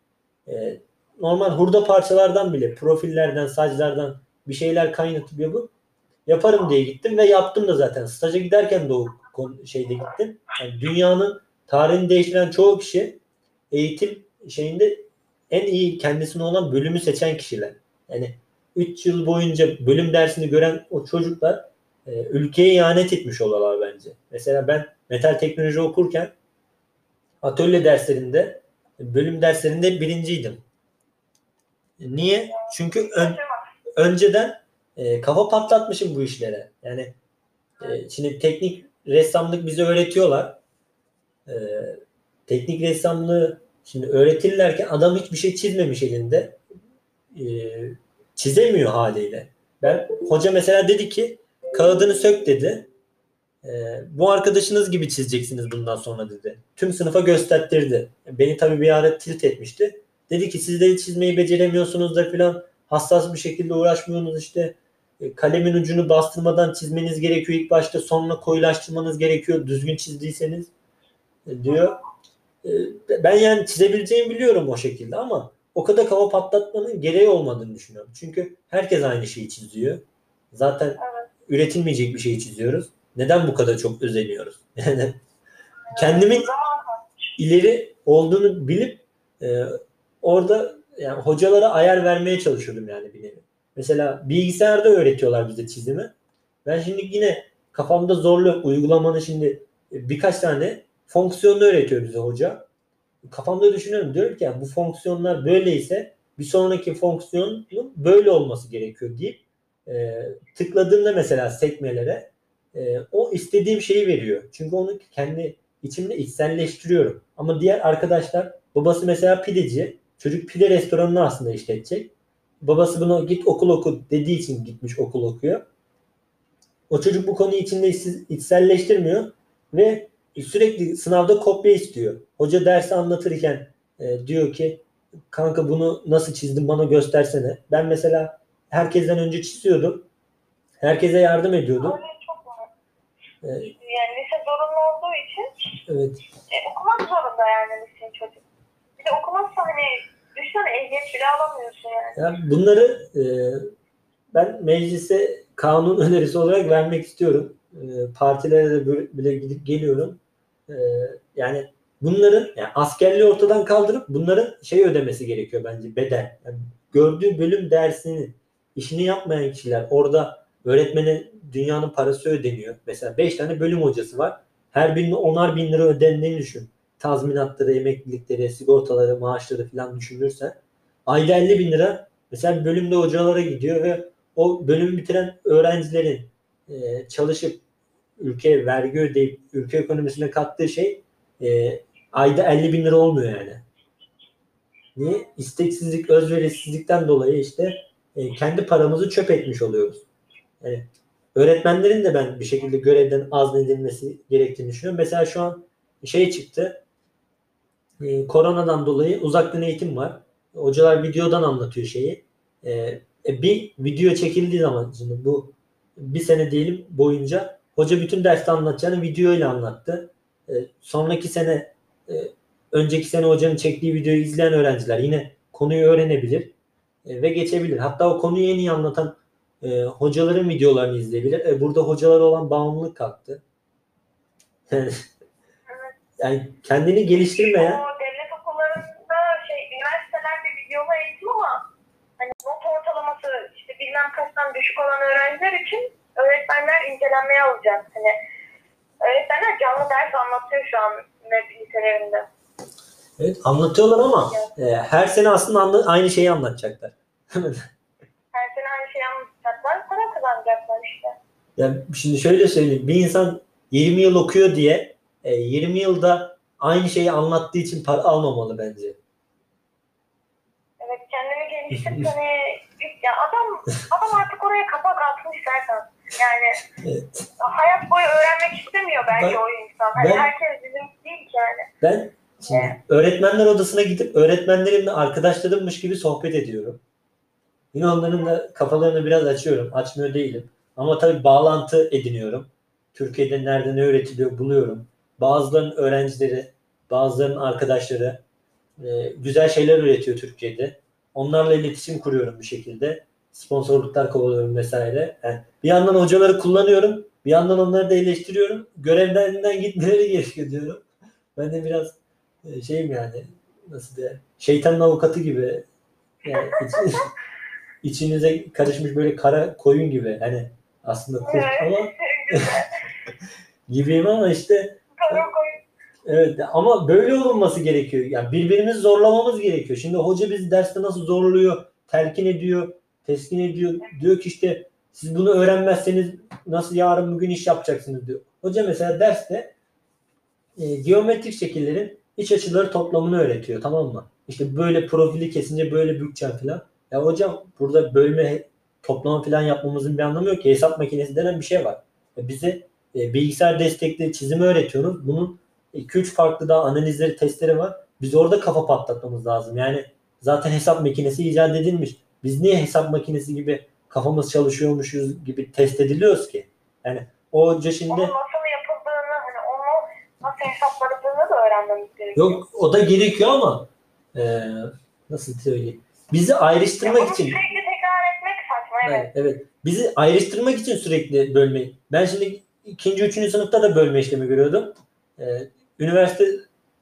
e, normal hurda parçalardan bile profillerden, saclardan bir şeyler kaynatıp yapıp yaparım diye gittim ve yaptım da zaten. Staja giderken konu- şeyde gittim. Yani dünyanın tarihini değiştiren çoğu kişi eğitim şeyinde en iyi kendisine olan bölümü seçen kişiler. Yani 3 yıl boyunca bölüm dersini gören o çocuklar e, ülkeye ihanet etmiş oluyorlar bence. Mesela ben metal teknoloji okurken atölye derslerinde bölüm derslerinde birinciydim. Niye? Çünkü ön, önceden e, kafa patlatmışım bu işlere. Yani e, şimdi teknik ressamlık bize öğretiyorlar. E, teknik ressamlığı şimdi öğretirlerken adam hiçbir şey çizmemiş elinde. E, çizemiyor haliyle. Ben hoca mesela dedi ki kağıdını sök dedi. E, bu arkadaşınız gibi çizeceksiniz bundan sonra dedi. Tüm sınıfa gösterdirdi. Beni tabii bir ara tilt etmişti. Dedi ki siz de çizmeyi beceremiyorsunuz da filan hassas bir şekilde uğraşmıyorsunuz işte kalemin ucunu bastırmadan çizmeniz gerekiyor ilk başta sonra koyulaştırmanız gerekiyor düzgün çizdiyseniz e, diyor. E, Ben yani çizebileceğimi biliyorum o şekilde ama o kadar kafa patlatmanın gereği olmadığını düşünüyorum. Çünkü herkes aynı şeyi çiziyor. Zaten Evet. üretilmeyecek bir şeyi çiziyoruz. Neden bu kadar çok özeniyoruz? Yani kendimin ileri olduğunu bilip e, orada yani hocalara ayar vermeye çalışıyordum yani bir nevi. Mesela bilgisayarda öğretiyorlar bize çizimi. Ben şimdi yine kafamda zorlu uygulamanın şimdi birkaç tane fonksiyonunu öğretiyor bize hoca. Kafamda düşünüyorum diyorum ki yani bu fonksiyonlar böyleyse bir sonraki fonksiyonun böyle olması gerekiyor deyip e, tıkladığımda mesela sekmelere e, o istediğim şeyi veriyor. Çünkü onu kendi içimde içselleştiriyorum. Ama diğer arkadaşlar babası mesela pideci. Çocuk pide restoranını aslında işletecek. Babası buna git okul oku dediği için gitmiş okul okuyor. O çocuk bu konuyu içinde içselleştirmiyor ve sürekli sınavda kopya istiyor. Hoca dersi anlatırken e, diyor ki kanka bunu nasıl çizdin bana göstersene. Ben mesela herkesten önce çiziyordum. Herkese yardım ediyordum. öyle çok var. E, Yani lise zorunlu olduğu için evet. e, okumak zorunda yani lise çocuk. Bir de okumazsa hani düşünsene ehliyet bile alamıyorsun yani. Yani bunları e, ben meclise kanun önerisi olarak vermek istiyorum. Ee, partilere de böyle- bile gidip geliyorum. Ee, yani bunların yani askerliği ortadan kaldırıp bunların şey ödemesi gerekiyor bence bedel. Yani gördüğü bölüm dersini işini yapmayan kişiler orada öğretmene dünyanın parası ödeniyor. Mesela 5 tane bölüm hocası var. Her birine onar bin lira ödendiğini düşün. Tazminatları, emeklilikleri, sigortaları, maaşları falan düşünürsen. Ayda 50 bin lira mesela bölümde hocalara gidiyor ve o bölümü bitiren öğrencilerin e, çalışıp ülkeye vergi ödeyip ülke ekonomisine kattığı şey e, ayda 50 bin lira olmuyor yani. Niye? İsteksizlik, özverisizlikten dolayı işte e, kendi paramızı çöp etmiş oluyoruz. Yani öğretmenlerin de ben bir şekilde görevden azledilmesi gerektiğini düşünüyorum. Mesela şu an şey çıktı. E, koronadan dolayı uzaktan eğitim var. Hocalar videodan anlatıyor şeyi. E, e, bir video çekildiği zaman şimdi bu bir sene diyelim boyunca hoca bütün derste anlatacağını video ile anlattı. E, sonraki sene e, önceki sene hocanın çektiği videoyu izleyen öğrenciler yine konuyu öğrenebilir e, ve geçebilir. Hatta o konuyu en iyi anlatan e, hocaların videolarını izleyebilir. E, burada hocalara olan bağımlılık kalktı. Yani, kendini geliştirmeyen O devlet okullarında şey üniversitelerde videolu eğitim ama hani not ortalaması işte bilmem kaçtan düşük olan öğrenciler için öğretmenler incelenmeye alacak. Hani öğretmenler canlı ders anlatıyor şu an web liselerinde. evet, anlatıyorlar ama e, her sene aslında anla- aynı şeyi anlatacaklar. Her sene aynı şeyi anlatacaklar, para kazanacaklar işte. Yani şimdi şöyle söyleyeyim. Bir insan 20 yıl okuyor diye e, 20 yılda aynı şeyi anlattığı için para almamalı bence. Evet kendini geliştirip hani ya adam adam artık oraya kapak atmış zaten. Yani Evet. hayat boyu öğrenmek istemiyor bence Ben- o insan. Hani ben- herkes bizim değil ki yani. Ben şimdi öğretmenler odasına gidip öğretmenlerimle arkadaşlarımmış gibi sohbet ediyorum. Yine onların da kafalarını biraz açıyorum. Açmıyor değilim. Ama tabii bağlantı ediniyorum. Türkiye'de nerede ne öğretiliyor buluyorum. Bazılarının öğrencileri, bazılarının arkadaşları e, güzel şeyler üretiyor Türkiye'de. Onlarla iletişim kuruyorum bir şekilde. Sponsorluklar kovalıyorum vesaire. Yani bir yandan hocaları kullanıyorum. Bir yandan onları da eleştiriyorum. Görevlerinden gitmeleri gerekiyor diyorum. Ben de biraz e, şeyim yani nasıl diye şeytanın avukatı gibi yani iç- içinize karışmış böyle kara koyun gibi hani aslında kurt ama gibiyim ama işte. Evet ama böyle olunması gerekiyor. Yani birbirimizi zorlamamız gerekiyor. Şimdi hoca bizi derste nasıl zorluyor, telkin ediyor, teskin ediyor. Diyor ki işte siz bunu öğrenmezseniz nasıl yarın bugün iş yapacaksınız diyor. Hoca mesela derste e, geometrik şekillerin iç açıları toplamını öğretiyor tamam mı? İşte böyle profili kesince böyle bükeceğim falan. Ya hocam burada bölme toplama falan yapmamızın bir anlamı yok ki. Hesap makinesi denen bir şey var. E, bize e, bilgisayar destekli çizimi öğretiyorsunuz. Bunun 2-3 farklı daha analizleri, testleri var. Biz orada kafa patlatmamız lazım. Yani zaten hesap makinesi icat edilmiş. Biz niye hesap makinesi gibi kafamız çalışıyormuşuz gibi test ediliyoruz ki? Yani o şimdi Onun nasıl yapıldığını, hani onu nasıl hesapladığını da öğrenmemiz gerekiyor. yok o da gerekiyor ama e, nasıl söyleyeyim? Bizi ayrıştırmak için sürekli tekrar etmek saçma evet. Evet, evet. Bizi ayrıştırmak için sürekli bölmeyi. Ben şimdi ikinci, üçüncü sınıfta da bölme işlemi görüyordum. Ee, üniversite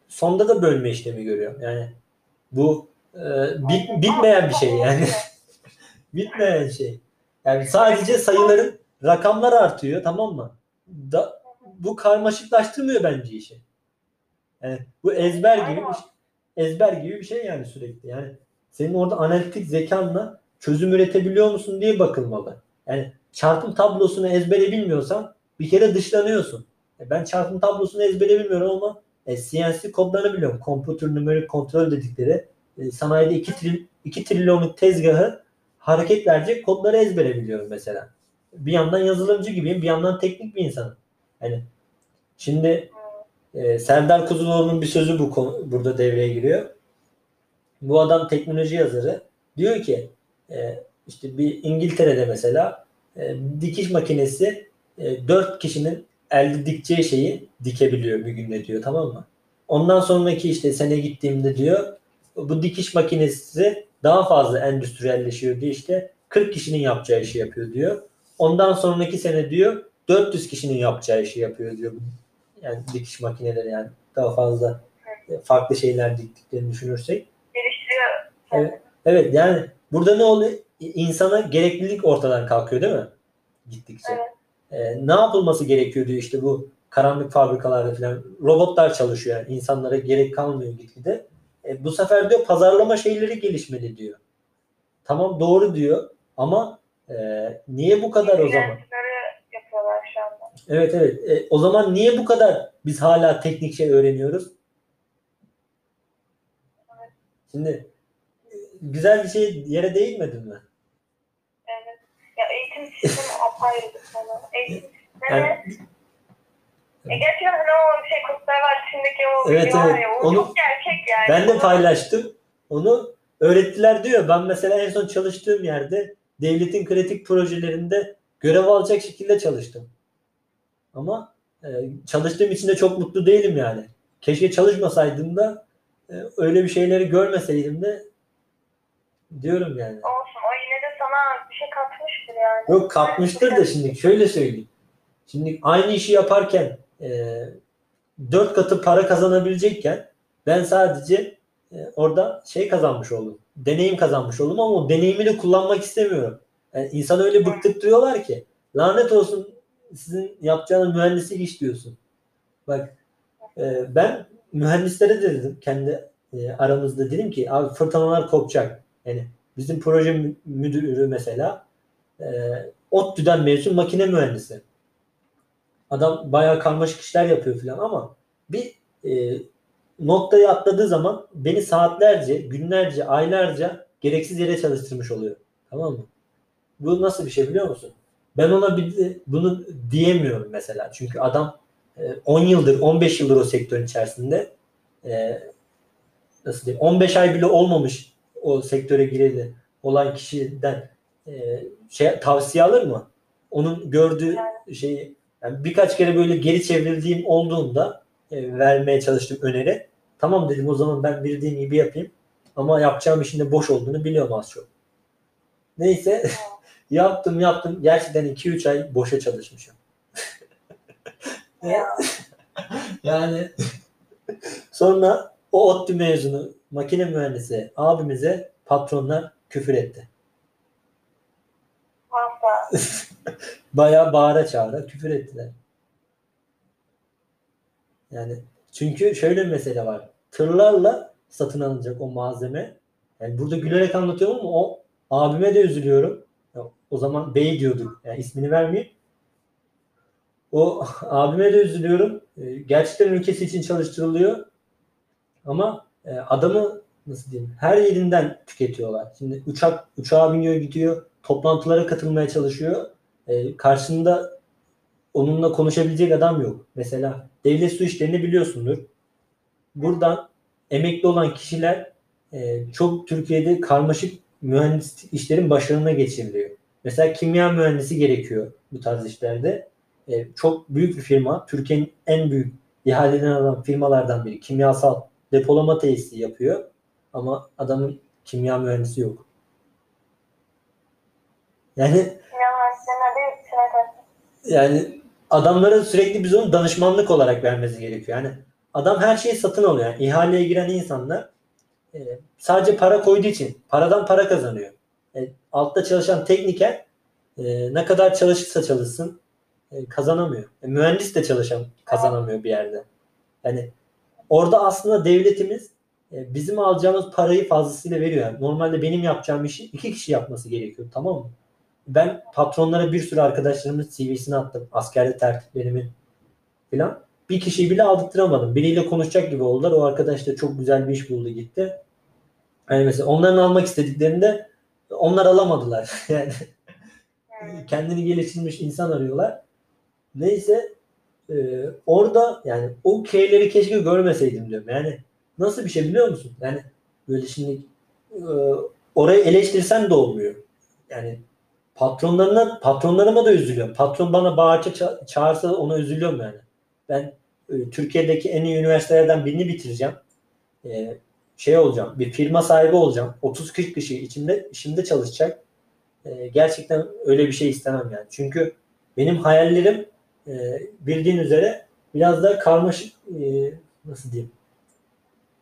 sonda da bölme işlemi görüyorum. Yani bu e, bit, bitmeyen bir şey yani. bitmeyen şey. Yani sadece sayıların rakamlar artıyor tamam mı? Da, bu karmaşıklaştırmıyor bence işi. Yani bu ezber gibi bir şey, ezber gibi bir şey yani sürekli. Yani senin orada analitik zekanla çözüm üretebiliyor musun diye bakılmalı. Yani çarpım tablosunu ezbere bilmiyorsan bir kere dışlanıyorsun. E ben çarpım tablosunu ezbere bilmiyorum ama e, CNC kodlarını biliyorum. Computer Numeric Control dedikleri e, sanayide 2, tril, 2 trilyonluk tezgahı hareket verecek kodları ezbere biliyorum mesela. Bir yandan yazılımcı gibiyim, bir yandan teknik bir insanım. Yani şimdi e, Serdar Kuzuloğlu'nun bir sözü bu konu, burada devreye giriyor. Bu adam teknoloji yazarı. Diyor ki e, işte bir İngiltere'de mesela e, dikiş makinesi e, 4 kişinin elde dikeceği şeyi dikebiliyor bir günde diyor tamam mı? Ondan sonraki işte sene gittiğimde diyor bu dikiş makinesi daha fazla endüstriyelleşiyor diye işte 40 kişinin yapacağı işi yapıyor diyor. Ondan sonraki sene diyor 400 kişinin yapacağı işi yapıyor diyor. Yani dikiş makineleri yani daha fazla e, farklı şeyler diktiklerini düşünürsek. Geliştiriyor. Evet. Evet yani burada ne oluyor? İnsana gereklilik ortadan kalkıyor değil mi? Gittikçe. Evet. Ee, ne yapılması gerekiyor diyor işte bu karanlık fabrikalarda falan. Robotlar çalışıyor yani insanlara gerek kalmıyor gitgide. E, bu sefer diyor pazarlama şeyleri gelişmeli diyor. Tamam doğru diyor ama e, niye bu kadar o zaman? Evet evet. E, o zaman niye bu kadar biz hala teknik şey öğreniyoruz? Şimdi e, güzel bir şey yere değinmedin mi? Sistemi apayrı bir konu. Yani, e gerçekten hani o şey Kurtlar Vadisi'ndeki o Evet, video var evet. ya, o Onu- çok gerçek yani. ben de paylaştım. Onu öğrettiler diyor. Ben mesela en son çalıştığım yerde devletin kritik projelerinde görev alacak şekilde çalıştım. Ama e, çalıştığım için de çok mutlu değilim yani. Keşke çalışmasaydım da e, öyle bir şeyleri görmeseydim de diyorum yani. O sana bir şey katmıştır yani. Yok katmıştır da şimdi şöyle söyleyeyim. Şimdi aynı işi yaparken e, dört katı para kazanabilecekken ben sadece e, orada şey kazanmış oldum. Deneyim kazanmış oldum ama o deneyimi de kullanmak istemiyorum. Yani insan öyle bıktırtıyorlar ki lanet olsun sizin yapacağınız mühendislik iş diyorsun. Bak e, ben mühendislere de dedim kendi e, aramızda dedim ki abi fırtınalar kopacak. Yani bizim proje mü- müdürü mesela e, ODTÜ'den mezun makine mühendisi. Adam bayağı karmaşık işler yapıyor falan ama bir e, noktayı atladığı zaman beni saatlerce, günlerce, aylarca gereksiz yere çalıştırmış oluyor. Tamam mı? Bu nasıl bir şey biliyor musun? Ben ona bir bunu diyemiyorum mesela. Çünkü adam e, 10 yıldır, 15 yıldır o sektörün içerisinde e, nasıl diyeyim 15 ay bile olmamış o sektöre gireli olan kişiden e, şey tavsiye alır mı? Onun gördüğü şeyi yani birkaç kere böyle geri çevrildiğim olduğunda e, vermeye çalıştım öneri. Tamam dedim o zaman ben bildiğim gibi yapayım. Ama yapacağım işin de boş olduğunu biliyorum az çok. Neyse yaptım yaptım. Gerçekten 2-3 ay boşa çalışmışım. Ya. yani sonra o ODTÜ mezunu makine mühendisi abimize patronlar küfür etti. Bayağı bağıra çağıra küfür ettiler. Yani çünkü şöyle bir mesele var. Tırlarla satın alınacak o malzeme. Yani burada gülerek anlatıyorum ama o abime de üzülüyorum. O zaman bey diyorduk. Yani ismini vermeyeyim. O abime de üzülüyorum. Ee, Gerçekten ülkesi için çalıştırılıyor. Ama e, adamı nasıl diyeyim her yerinden tüketiyorlar. Şimdi uçak uçağa biniyor gidiyor. Toplantılara katılmaya çalışıyor. E, karşında onunla konuşabilecek adam yok. Mesela devlet su işlerini biliyorsundur. Buradan emekli olan kişiler e, çok Türkiye'de karmaşık mühendislik işlerin başlarına geçiriliyor. Mesela kimya mühendisi gerekiyor bu tarz işlerde. E, çok büyük bir firma. Türkiye'nin en büyük ihaleden alan firmalardan biri. Kimyasal depolama tesisi yapıyor. Ama adamın kimya mühendisi yok. Yani yani adamlara sürekli biz onu danışmanlık olarak vermesi gerekiyor. Yani adam her şeyi satın alıyor. Yani ihaleye giren insanlar e, sadece para koyduğu için paradan para kazanıyor. E, altta çalışan tekniker e, ne kadar çalışırsa çalışsın e, kazanamıyor. E, mühendis de çalışan kazanamıyor bir yerde. Yani orada aslında devletimiz e, bizim alacağımız parayı fazlasıyla veriyor. Yani normalde benim yapacağım işi iki kişi yapması gerekiyor. Tamam mı? Ben patronlara bir sürü arkadaşlarımın CV'sini attım. Askerde tertiplerimin filan. Bir kişiyi bile aldırtıramadım. Biriyle konuşacak gibi oldular. O arkadaş da çok güzel bir iş buldu gitti. Yani mesela onların almak istediklerinde onlar alamadılar. Yani kendini geliştirmiş insan arıyorlar. Neyse e, orada yani o K'leri keşke görmeseydim diyorum. Yani nasıl bir şey biliyor musun? Yani böyle şimdi e, orayı eleştirsen de olmuyor. Yani patronlarına patronlarıma da üzülüyorum. Patron bana bağırça ça- çağırsa ona üzülüyorum yani. Ben e, Türkiye'deki en iyi üniversitelerden birini bitireceğim. E, şey olacağım. Bir firma sahibi olacağım. 30-40 kişi içimde işimde çalışacak. e, gerçekten öyle bir şey istemem yani. Çünkü benim hayallerim e, bildiğin üzere biraz da karmaşık e, nasıl diyeyim?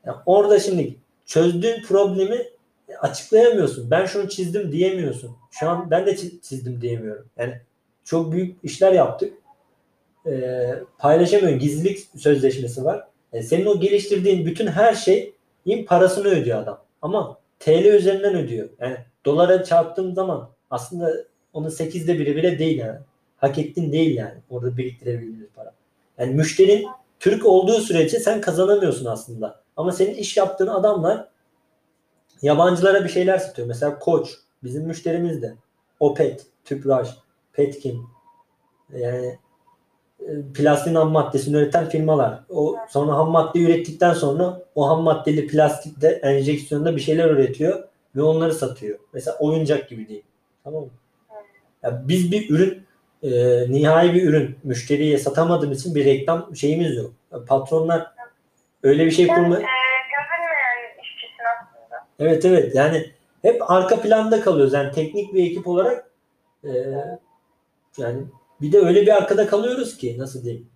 Yani orada şimdi çözdüğün problemi açıklayamıyorsun. Ben şunu çizdim diyemiyorsun. Şu an ben de çi- çizdim diyemiyorum. Yani çok büyük işler yaptık. Ee, paylaşamıyorum. Gizlilik sözleşmesi var. Yani senin o geliştirdiğin bütün her şeyin parasını ödüyor adam. Ama TL üzerinden ödüyor. Yani dolara çarptığım zaman aslında onun sekizde biri bile değil yani. Hak ettin değil yani. Orada biriktirebildiğiniz para. Yani müşterin Türk olduğu sürece sen kazanamıyorsun aslında. Ama senin iş yaptığın adamlar yabancılara bir şeyler satıyor. Mesela Koç bizim müşterimiz de. Opet, Tüpraş, Petkim yani e, plastin ham maddesini üreten firmalar. O sonra ham madde ürettikten sonra o ham maddeli plastikte enjeksiyonda bir şeyler üretiyor ve onları satıyor. Mesela oyuncak gibi değil. Tamam mı? Ya biz bir ürün e, nihai bir ürün müşteriye satamadığımız için bir reklam şeyimiz yok. Patronlar öyle bir şey Sen kurma e, görünmeyen işçisin aslında. Evet evet yani hep arka planda kalıyoruz. Yani teknik bir ekip olarak e, yani bir de öyle bir arkada kalıyoruz ki nasıl diyeyim.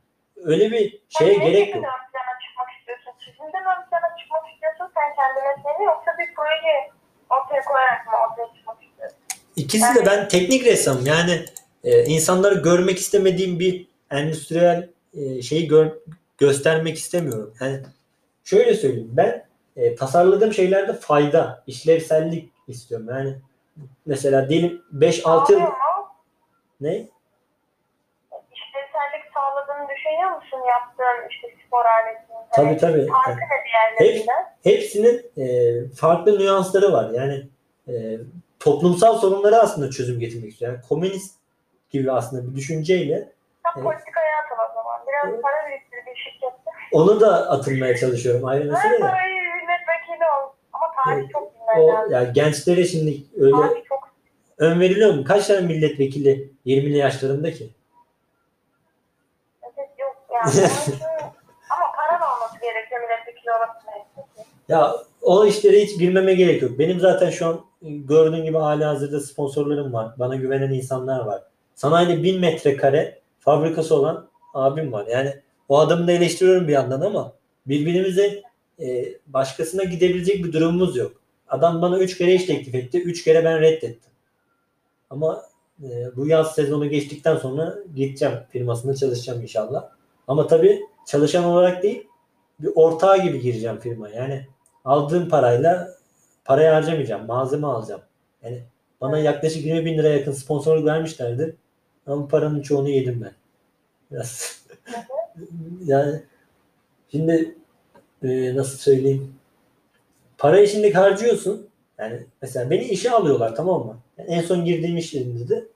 Öyle bir şeye ne gerek yok. plana çıkmak istiyorsun? Çizimden ön plana çıkmak istiyorsun sen kendi mesleğini yoksa bir proje ortaya koyarak mı ortaya çıkmak istiyorsun? İkisi de ben teknik ressamım. Yani e, insanları görmek istemediğim bir endüstriyel e, şeyi gör- göstermek istemiyorum. Yani şöyle söyleyeyim. Ben e, tasarladığım şeylerde fayda, işlevsellik istiyorum. Yani mesela diyelim 5-6 yıl ne? İşlevsellik sağladığını düşünüyor musun yaptığın işte spor aletinin? Tabii tabii. Farkı diğerlerinden? hepsinin e, farklı nüansları var. Yani e, toplumsal sorunlara aslında çözüm getirmek istiyor. Yani komünist gibi aslında bir düşünceyle Sen Evet. politikaya atıl o zaman. Biraz para biriktir bir şirkette. onu da atılmaya çalışıyorum ayrı Ver mesele de. parayı milletvekili ol. Ama tarih Evet, çok bilmen O, lazım. ya gençlere şimdi öyle Tarih çok ön veriliyor mu? Kaç tane milletvekili 20'li yaşlarında ki? evet, yok yani. Ama paran olması gerekiyor milletvekili olabilmek için. Ya o işlere hiç girmeme gerek yok. Benim zaten şu an gördüğün gibi hali hazırda sponsorlarım var. Bana güvenen insanlar var. Sanayide bin metrekare fabrikası olan abim var. Yani o adamı da eleştiriyorum bir yandan ama birbirimize e, başkasına gidebilecek bir durumumuz yok. Adam bana üç kere iş teklif etti. Üç kere ben reddettim. Ama e, bu yaz sezonu geçtikten sonra gideceğim firmasında çalışacağım inşallah. Ama tabii çalışan olarak değil bir ortağı gibi gireceğim firmaya. Yani aldığım parayla parayı harcamayacağım. Malzeme alacağım. Yani bana yaklaşık 20 bin lira yakın sponsorluk vermişlerdi. Ama paranın çoğunu yedim ben. Biraz. yani şimdi e, nasıl söyleyeyim? Parayı şimdi harcıyorsun. Yani mesela beni işe alıyorlar tamam mı? Yani en son girdiğim iş yerinde de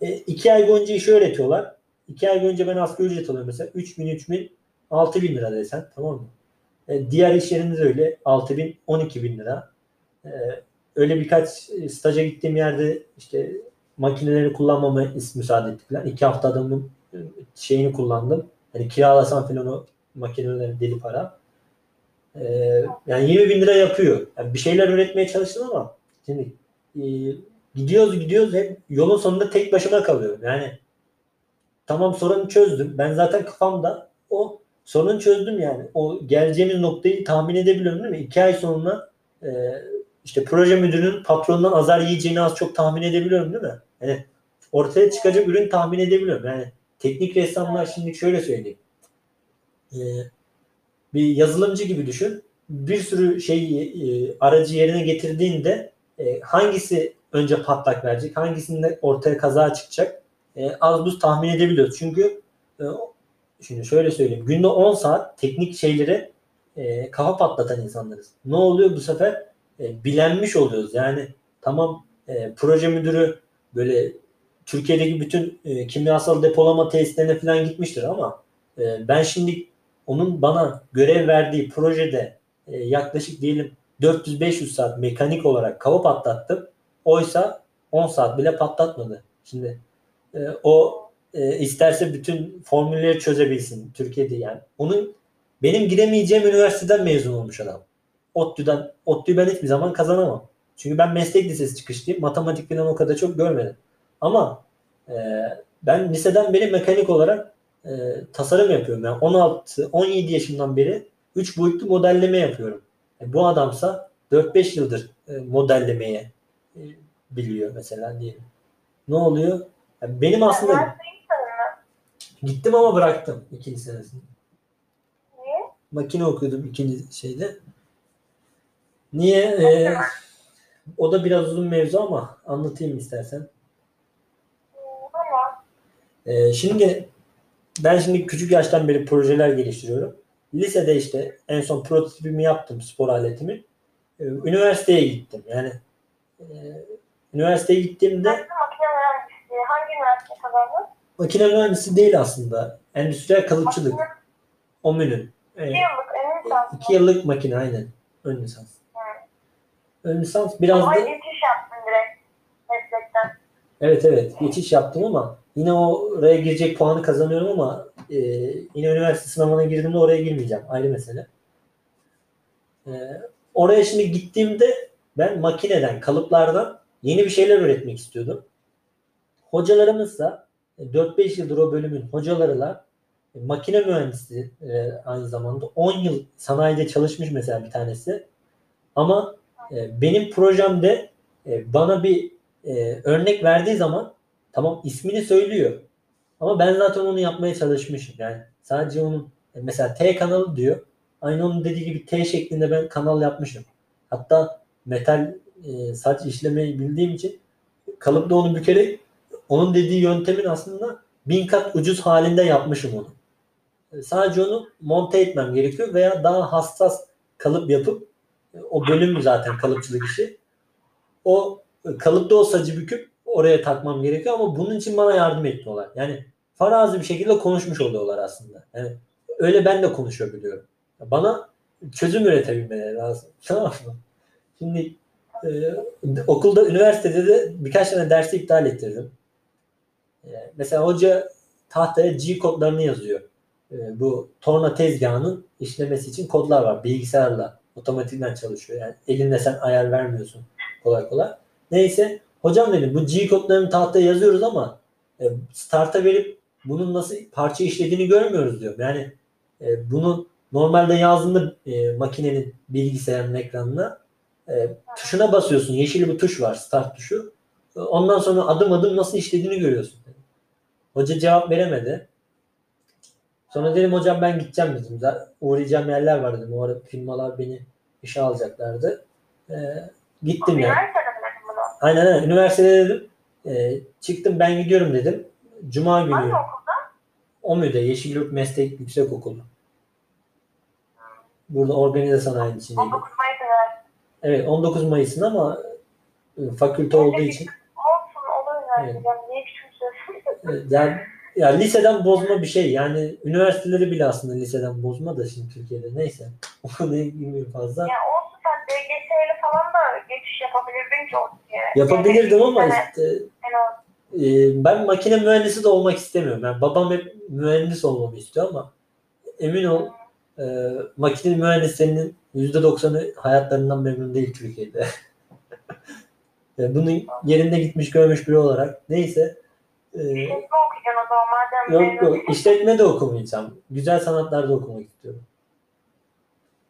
e, iki ay boyunca işi öğretiyorlar. İki ay boyunca ben asgari ücret alıyorum mesela. 3 bin, 3 bin, 6 bin lira desen tamam mı? E, diğer iş yerinde de öyle 6 bin, 12 bin lira. E, öyle birkaç staja gittiğim yerde işte makineleri kullanmama müsaade ettiler. İki hafta adamın e, şeyini kullandım. Hani kiralasam falan o makineleri deli para. E, yani 20 bin lira yapıyor. Yani bir şeyler üretmeye çalıştım ama şimdi e, gidiyoruz gidiyoruz hep yolun sonunda tek başıma kalıyorum. Yani tamam sorunu çözdüm. Ben zaten kafamda o sorunu çözdüm yani. O geleceğimiz noktayı tahmin edebiliyorum değil mi? İki ay sonra e, işte proje müdürünün patronundan azar yiyeceğini az çok tahmin edebiliyorum değil mi? Yani ortaya çıkacak ürün tahmin edebiliyorum. Yani teknik ressamlar şimdi şöyle söyleyeyim. E, bir yazılımcı gibi düşün. Bir sürü şey e, aracı yerine getirdiğinde e, hangisi önce patlak verecek, hangisinde ortaya kaza çıkacak e, az buz tahmin edebiliyoruz. Çünkü e, şimdi şöyle söyleyeyim. Günde 10 saat teknik şeylere e, kafa patlatan insanlarız. Ne oluyor bu sefer? E, bilenmiş oluyoruz. Yani tamam e, proje müdürü böyle Türkiye'deki bütün e, kimyasal depolama tesislerine falan gitmiştir ama e, ben şimdi onun bana görev verdiği projede e, yaklaşık diyelim 400-500 saat mekanik olarak kafa patlattım. Oysa 10 saat bile patlatmadı. Şimdi e, o e, isterse bütün formülleri çözebilsin Türkiye'de yani. Onun benim giremeyeceğim üniversiteden mezun olmuş adam. ODTÜ'den ODTÜ'yü ben hiçbir zaman kazanamam. Çünkü ben meslek lisesi çıkışlıyım. Matematik falan o kadar çok görmedim. Ama e, ben liseden beri mekanik olarak e, tasarım yapıyorum. Yani 16-17 yaşından beri 3 boyutlu modelleme yapıyorum. E, bu adamsa 4-5 yıldır e, modellemeye e, biliyor mesela diyelim. Ne oluyor? Yani benim aslında gittim ama bıraktım ikinci senesini. Niye? Makine okuyordum ikinci şeyde. Niye? Ee, o da biraz uzun mevzu ama anlatayım istersen. Ee, şimdi ben şimdi küçük yaştan beri projeler geliştiriyorum. Lisede işte en son prototipimi yaptım spor aletimi. Ee, üniversiteye gittim. Yani e, üniversiteye gittiğimde makine mühendisliği. Hangi üniversite kazandın? makine mühendisi değil aslında. Endüstriyel kalıpçılık. Makine- OMÜ'nün. Ee, İki yıllık emin lisansı. iki yıllık makine aynen. Ön lisans. Ön lisans biraz Ama da geçiş yaptın direkt meslekten. Evet evet geçiş yaptım ama yine oraya girecek puanı kazanıyorum ama e, yine üniversite sınavına girdiğimde oraya girmeyeceğim. Ayrı mesele. E, oraya şimdi gittiğimde ben makineden, kalıplardan yeni bir şeyler öğretmek istiyordum. Hocalarımızsa e, 4-5 yıldır o bölümün hocalarıyla e, makine mühendisi e, aynı zamanda 10 yıl sanayide çalışmış mesela bir tanesi. Ama e, benim projemde e, bana bir e, örnek verdiği zaman tamam ismini söylüyor. Ama ben zaten onu yapmaya çalışmışım. Yani sadece onun e, mesela T kanalı diyor. Aynı onun dediği gibi T şeklinde ben kanal yapmışım. Hatta metal saç işlemeyi bildiğim için kalıpta onu bükerek onun dediği yöntemin aslında bin kat ucuz halinde yapmışım onu. Sadece onu monte etmem gerekiyor veya daha hassas kalıp yapıp o bölüm zaten kalıpçılık işi. O kalıpta o sacı büküp oraya takmam gerekiyor ama bunun için bana yardım etmiyorlar. Yani farazi bir şekilde konuşmuş oluyorlar aslında. Yani öyle ben de konuşabiliyorum. Bana çözüm üretebilmeleri lazım. Tamam mı? Şimdi e, okulda, üniversitede de birkaç tane dersi iptal ettirdim. E, mesela hoca tahtaya G kodlarını yazıyor. E, bu torna tezgahının işlemesi için kodlar var. Bilgisayarla otomatikten çalışıyor. Yani elinde sen ayar vermiyorsun kolay kolay. Neyse hocam dedim bu G kodlarını tahtaya yazıyoruz ama e, start'a verip bunun nasıl parça işlediğini görmüyoruz diyorum. Yani e, bunu normalde yazdığında e, makinenin bilgisayarın ekranına e, tuşuna basıyorsun. Yeşil bir tuş var start tuşu. E, Ondan sonra adım adım nasıl işlediğini görüyorsun. Hoca cevap veremedi. Sonra dedim hocam ben gideceğim dedim. Uğrayacağım yerler var dedim. O ara firmalar beni işe alacaklardı. E, gittim yani. Dedim bunu? Aynen aynen. Üniversitede dedim. E, çıktım ben gidiyorum dedim. Cuma günü Hangi okulda? OMÜ'de Yeşilyurt Meslek Yüksekokulu. Burada organize sanayinin içindeydi. 19 Mayıs Üniversitesi. Evet 19 Mayıs'ın ama e, fakülte olduğu için Olsun olur. Yani niye küçümsüyorsun? yani, ya liseden bozma bir şey. Yani üniversiteleri bile aslında liseden bozma da şimdi Türkiye'de. Neyse. O konuya girmeyeyim fazla. Ya olsun sen DGS'yle falan da geçiş yapabilirdin ki o diye. Yapabilirdim ama Yani işte en az. e, ben makine mühendisi de olmak istemiyorum. Yani babam hep mühendis olmamı istiyor ama emin ol e, makine mühendislerinin %90'ı hayatlarından memnun değil Türkiye'de. Yani bunun yerinde gitmiş görmüş biri olarak. Neyse. E, İşletme okuyacaksın o zaman madem yok yok işletme de okumayacağım. Güzel sanatlarda okumak istiyorum.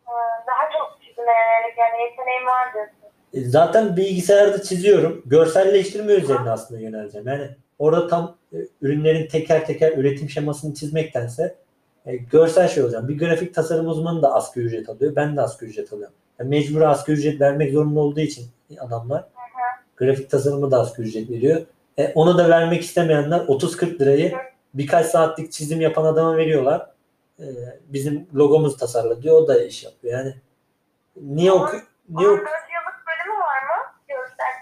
Ee, Daha çok çizime yönelik yani yeteneğim var diyorsun. E, Zaten bilgisayarda çiziyorum. Görselleştirme üzerine aslında yöneleceğim. Yani orada tam e, ürünlerin teker teker üretim şemasını çizmektense e, görsel şey olacağım. Bir grafik tasarım uzmanı da asgari ücret alıyor. Ben de asgari ücret alıyorum. Yani mecbur asgari ücret vermek zorunda olduğu için adamlar grafik tasarımı da asgari ücret veriyor. E, onu da vermek istemeyenler 30-40 lirayı birkaç saatlik çizim yapan adama veriyorlar. E, bizim logomuzu tasarla diyor. O da iş yapıyor. Yani niye oku niye oku 4 yıllık bölümü var mı? Görsel.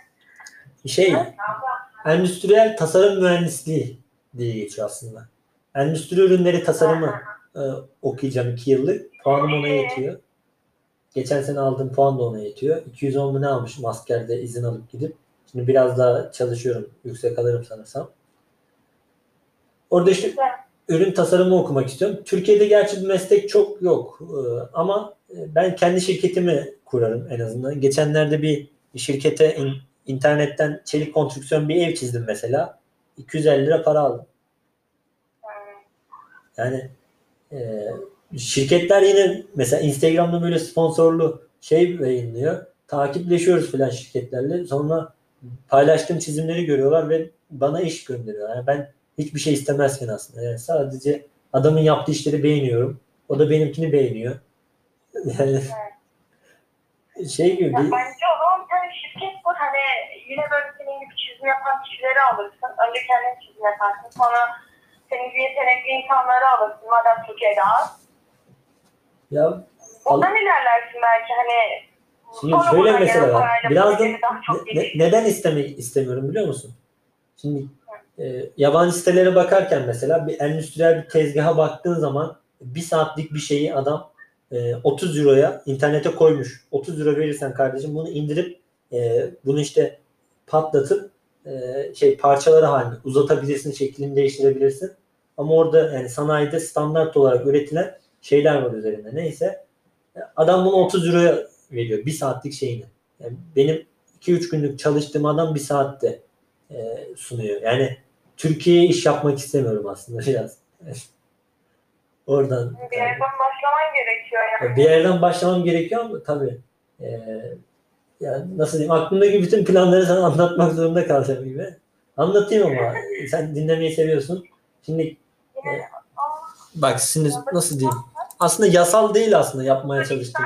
şey endüstriyel tasarım mühendisliği diye geçiyor aslında. Endüstri ürünleri tasarımı e, okuyacağım 2 yıllık. Puanım ona yetiyor. Geçen sene aldığım puan da ona yetiyor. 210 mu ne almışım askerde izin alıp gidip. Şimdi biraz daha çalışıyorum. Yüksek alırım sanırsam. Orada işte ürün tasarımı okumak istiyorum. Türkiye'de gerçi bir meslek çok yok. Ee, ama e, ben kendi şirketimi kurarım en azından. Geçenlerde bir şirkete in- internetten çelik konstrüksiyon bir ev çizdim mesela. 250 lira para aldım. Yani e, şirketler yine mesela Instagram'da böyle sponsorlu şey yayınlıyor. Takipleşiyoruz filan şirketlerle. Sonra paylaştığım çizimleri görüyorlar ve bana iş gönderiyor. Yani ben hiçbir şey istemezken aslında. Yani sadece adamın yaptığı işleri beğeniyorum. O da benimkini beğeniyor. Yani şey gibi Ya bence o zaman bir tane şirket kur. Hani yine böyle senin gibi çizim yapan kişileri alırsın. Önce kendin çizim yaparsın. Sonra senin gibi yetenekli insanları alırsın. Madem Türkiye'de az. ya Ondan ilerlersin belki hani. Şimdi sonra şöyle mesele gelen var. daha çok ne- neden istemek istemiyorum biliyor musun? Şimdi e, yabancı sitelere bakarken mesela bir endüstriyel bir tezgaha baktığın zaman bir saatlik bir şeyi adam e, 30 euroya internete koymuş. 30 euro verirsen kardeşim bunu indirip e, bunu işte patlatıp e, şey parçaları halinde uzatabilirsin, şeklini değiştirebilirsin. Ama orada yani sanayide standart olarak üretilen şeyler var üzerinde. Neyse adam bunu 30 euroya veriyor. Bir saatlik şeyini. Yani benim 2-3 günlük çalıştığım adam bir saatte e, sunuyor. Yani Türkiye'ye iş yapmak istemiyorum aslında biraz. Oradan Bir yerden başlaman gerekiyor yani. bir yerden başlamam gerekiyor ama tabii e, yani nasıl diyeyim aklımdaki bütün planları sana anlatmak zorunda kalacağım gibi. Anlatayım ama sen dinlemeyi seviyorsun. Şimdi Yine bak şimdi nasıl diyeyim? Aslında yasal değil aslında yapmaya çalıştığım.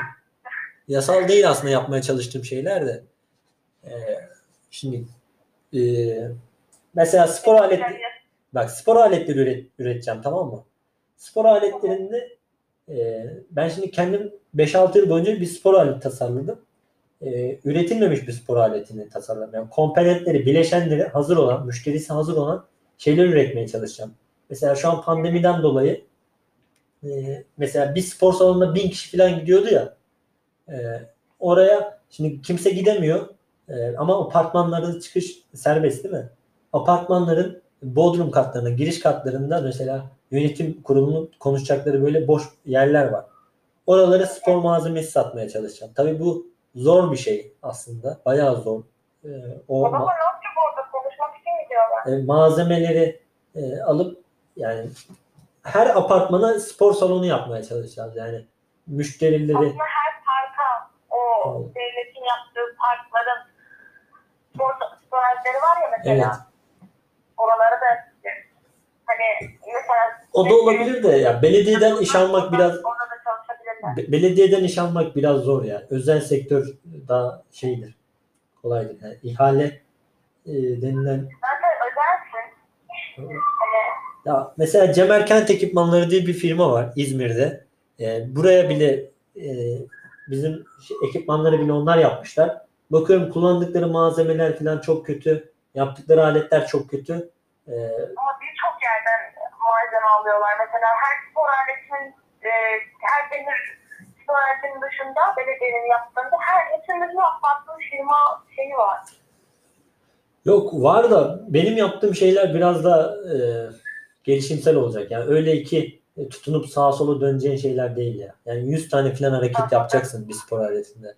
Yasal değil aslında yapmaya çalıştığım şeyler de. E, şimdi e, mesela spor aletleri Bak spor aletleri üret, üreteceğim tamam mı? Spor aletlerinde e, ben şimdi kendim 5-6 yıl boyunca bir spor aleti tasarladım. E, üretilmemiş bir spor aletini tasarladım. Yani komponentleri, bileşenleri hazır olan, müşterisi hazır olan şeyler üretmeye çalışacağım. Mesela şu an pandemiden dolayı e, mesela bir spor salonuna bin kişi falan gidiyordu ya e, oraya şimdi kimse gidemiyor e, ama apartmanlarda çıkış serbest değil mi? Apartmanların bodrum katlarına, giriş katlarında mesela yönetim kurulunun konuşacakları böyle boş yerler var. Oralara spor malzemesi satmaya çalışacağım. Tabii bu zor bir şey aslında. Bayağı zor. Ee, o Adamlar ma- ne yapacak orada? Konuşmak için mi diyorlar? e, malzemeleri e, alıp yani her apartmana spor salonu yapmaya çalışacağız. Yani müşterileri Aslında her o devletin yaptığı parkların spor, spor aletleri var ya mesela. Evet. Oraları da hani mesela o da olabilir de ya belediyeden iş almak biraz. Be- belediyeden iş almak biraz zor ya. Özel sektör daha şeydir. Kolaydır. Yani ihale e, denilen Zaten özelsin. Hani ya mesela Cemer Kent Ekipmanları diye bir firma var İzmir'de. E, buraya bile e, bizim şey, ekipmanları bile onlar yapmışlar. Bakıyorum kullandıkları malzemeler falan çok kötü. Yaptıkları aletler çok kötü. E, ama birçok yerden malzeme alıyorlar. Mesela her spor aletinin e, her demir spor aletinin dışında belediyenin yaptığında her dışında farklı firma şeyi var. Yok var da benim yaptığım şeyler biraz da e, gelişimsel olacak. Yani öyle ki tutunup sağa sola döneceğin şeyler değil ya. Yani 100 tane falan hareket yapacaksın bir spor aletinde.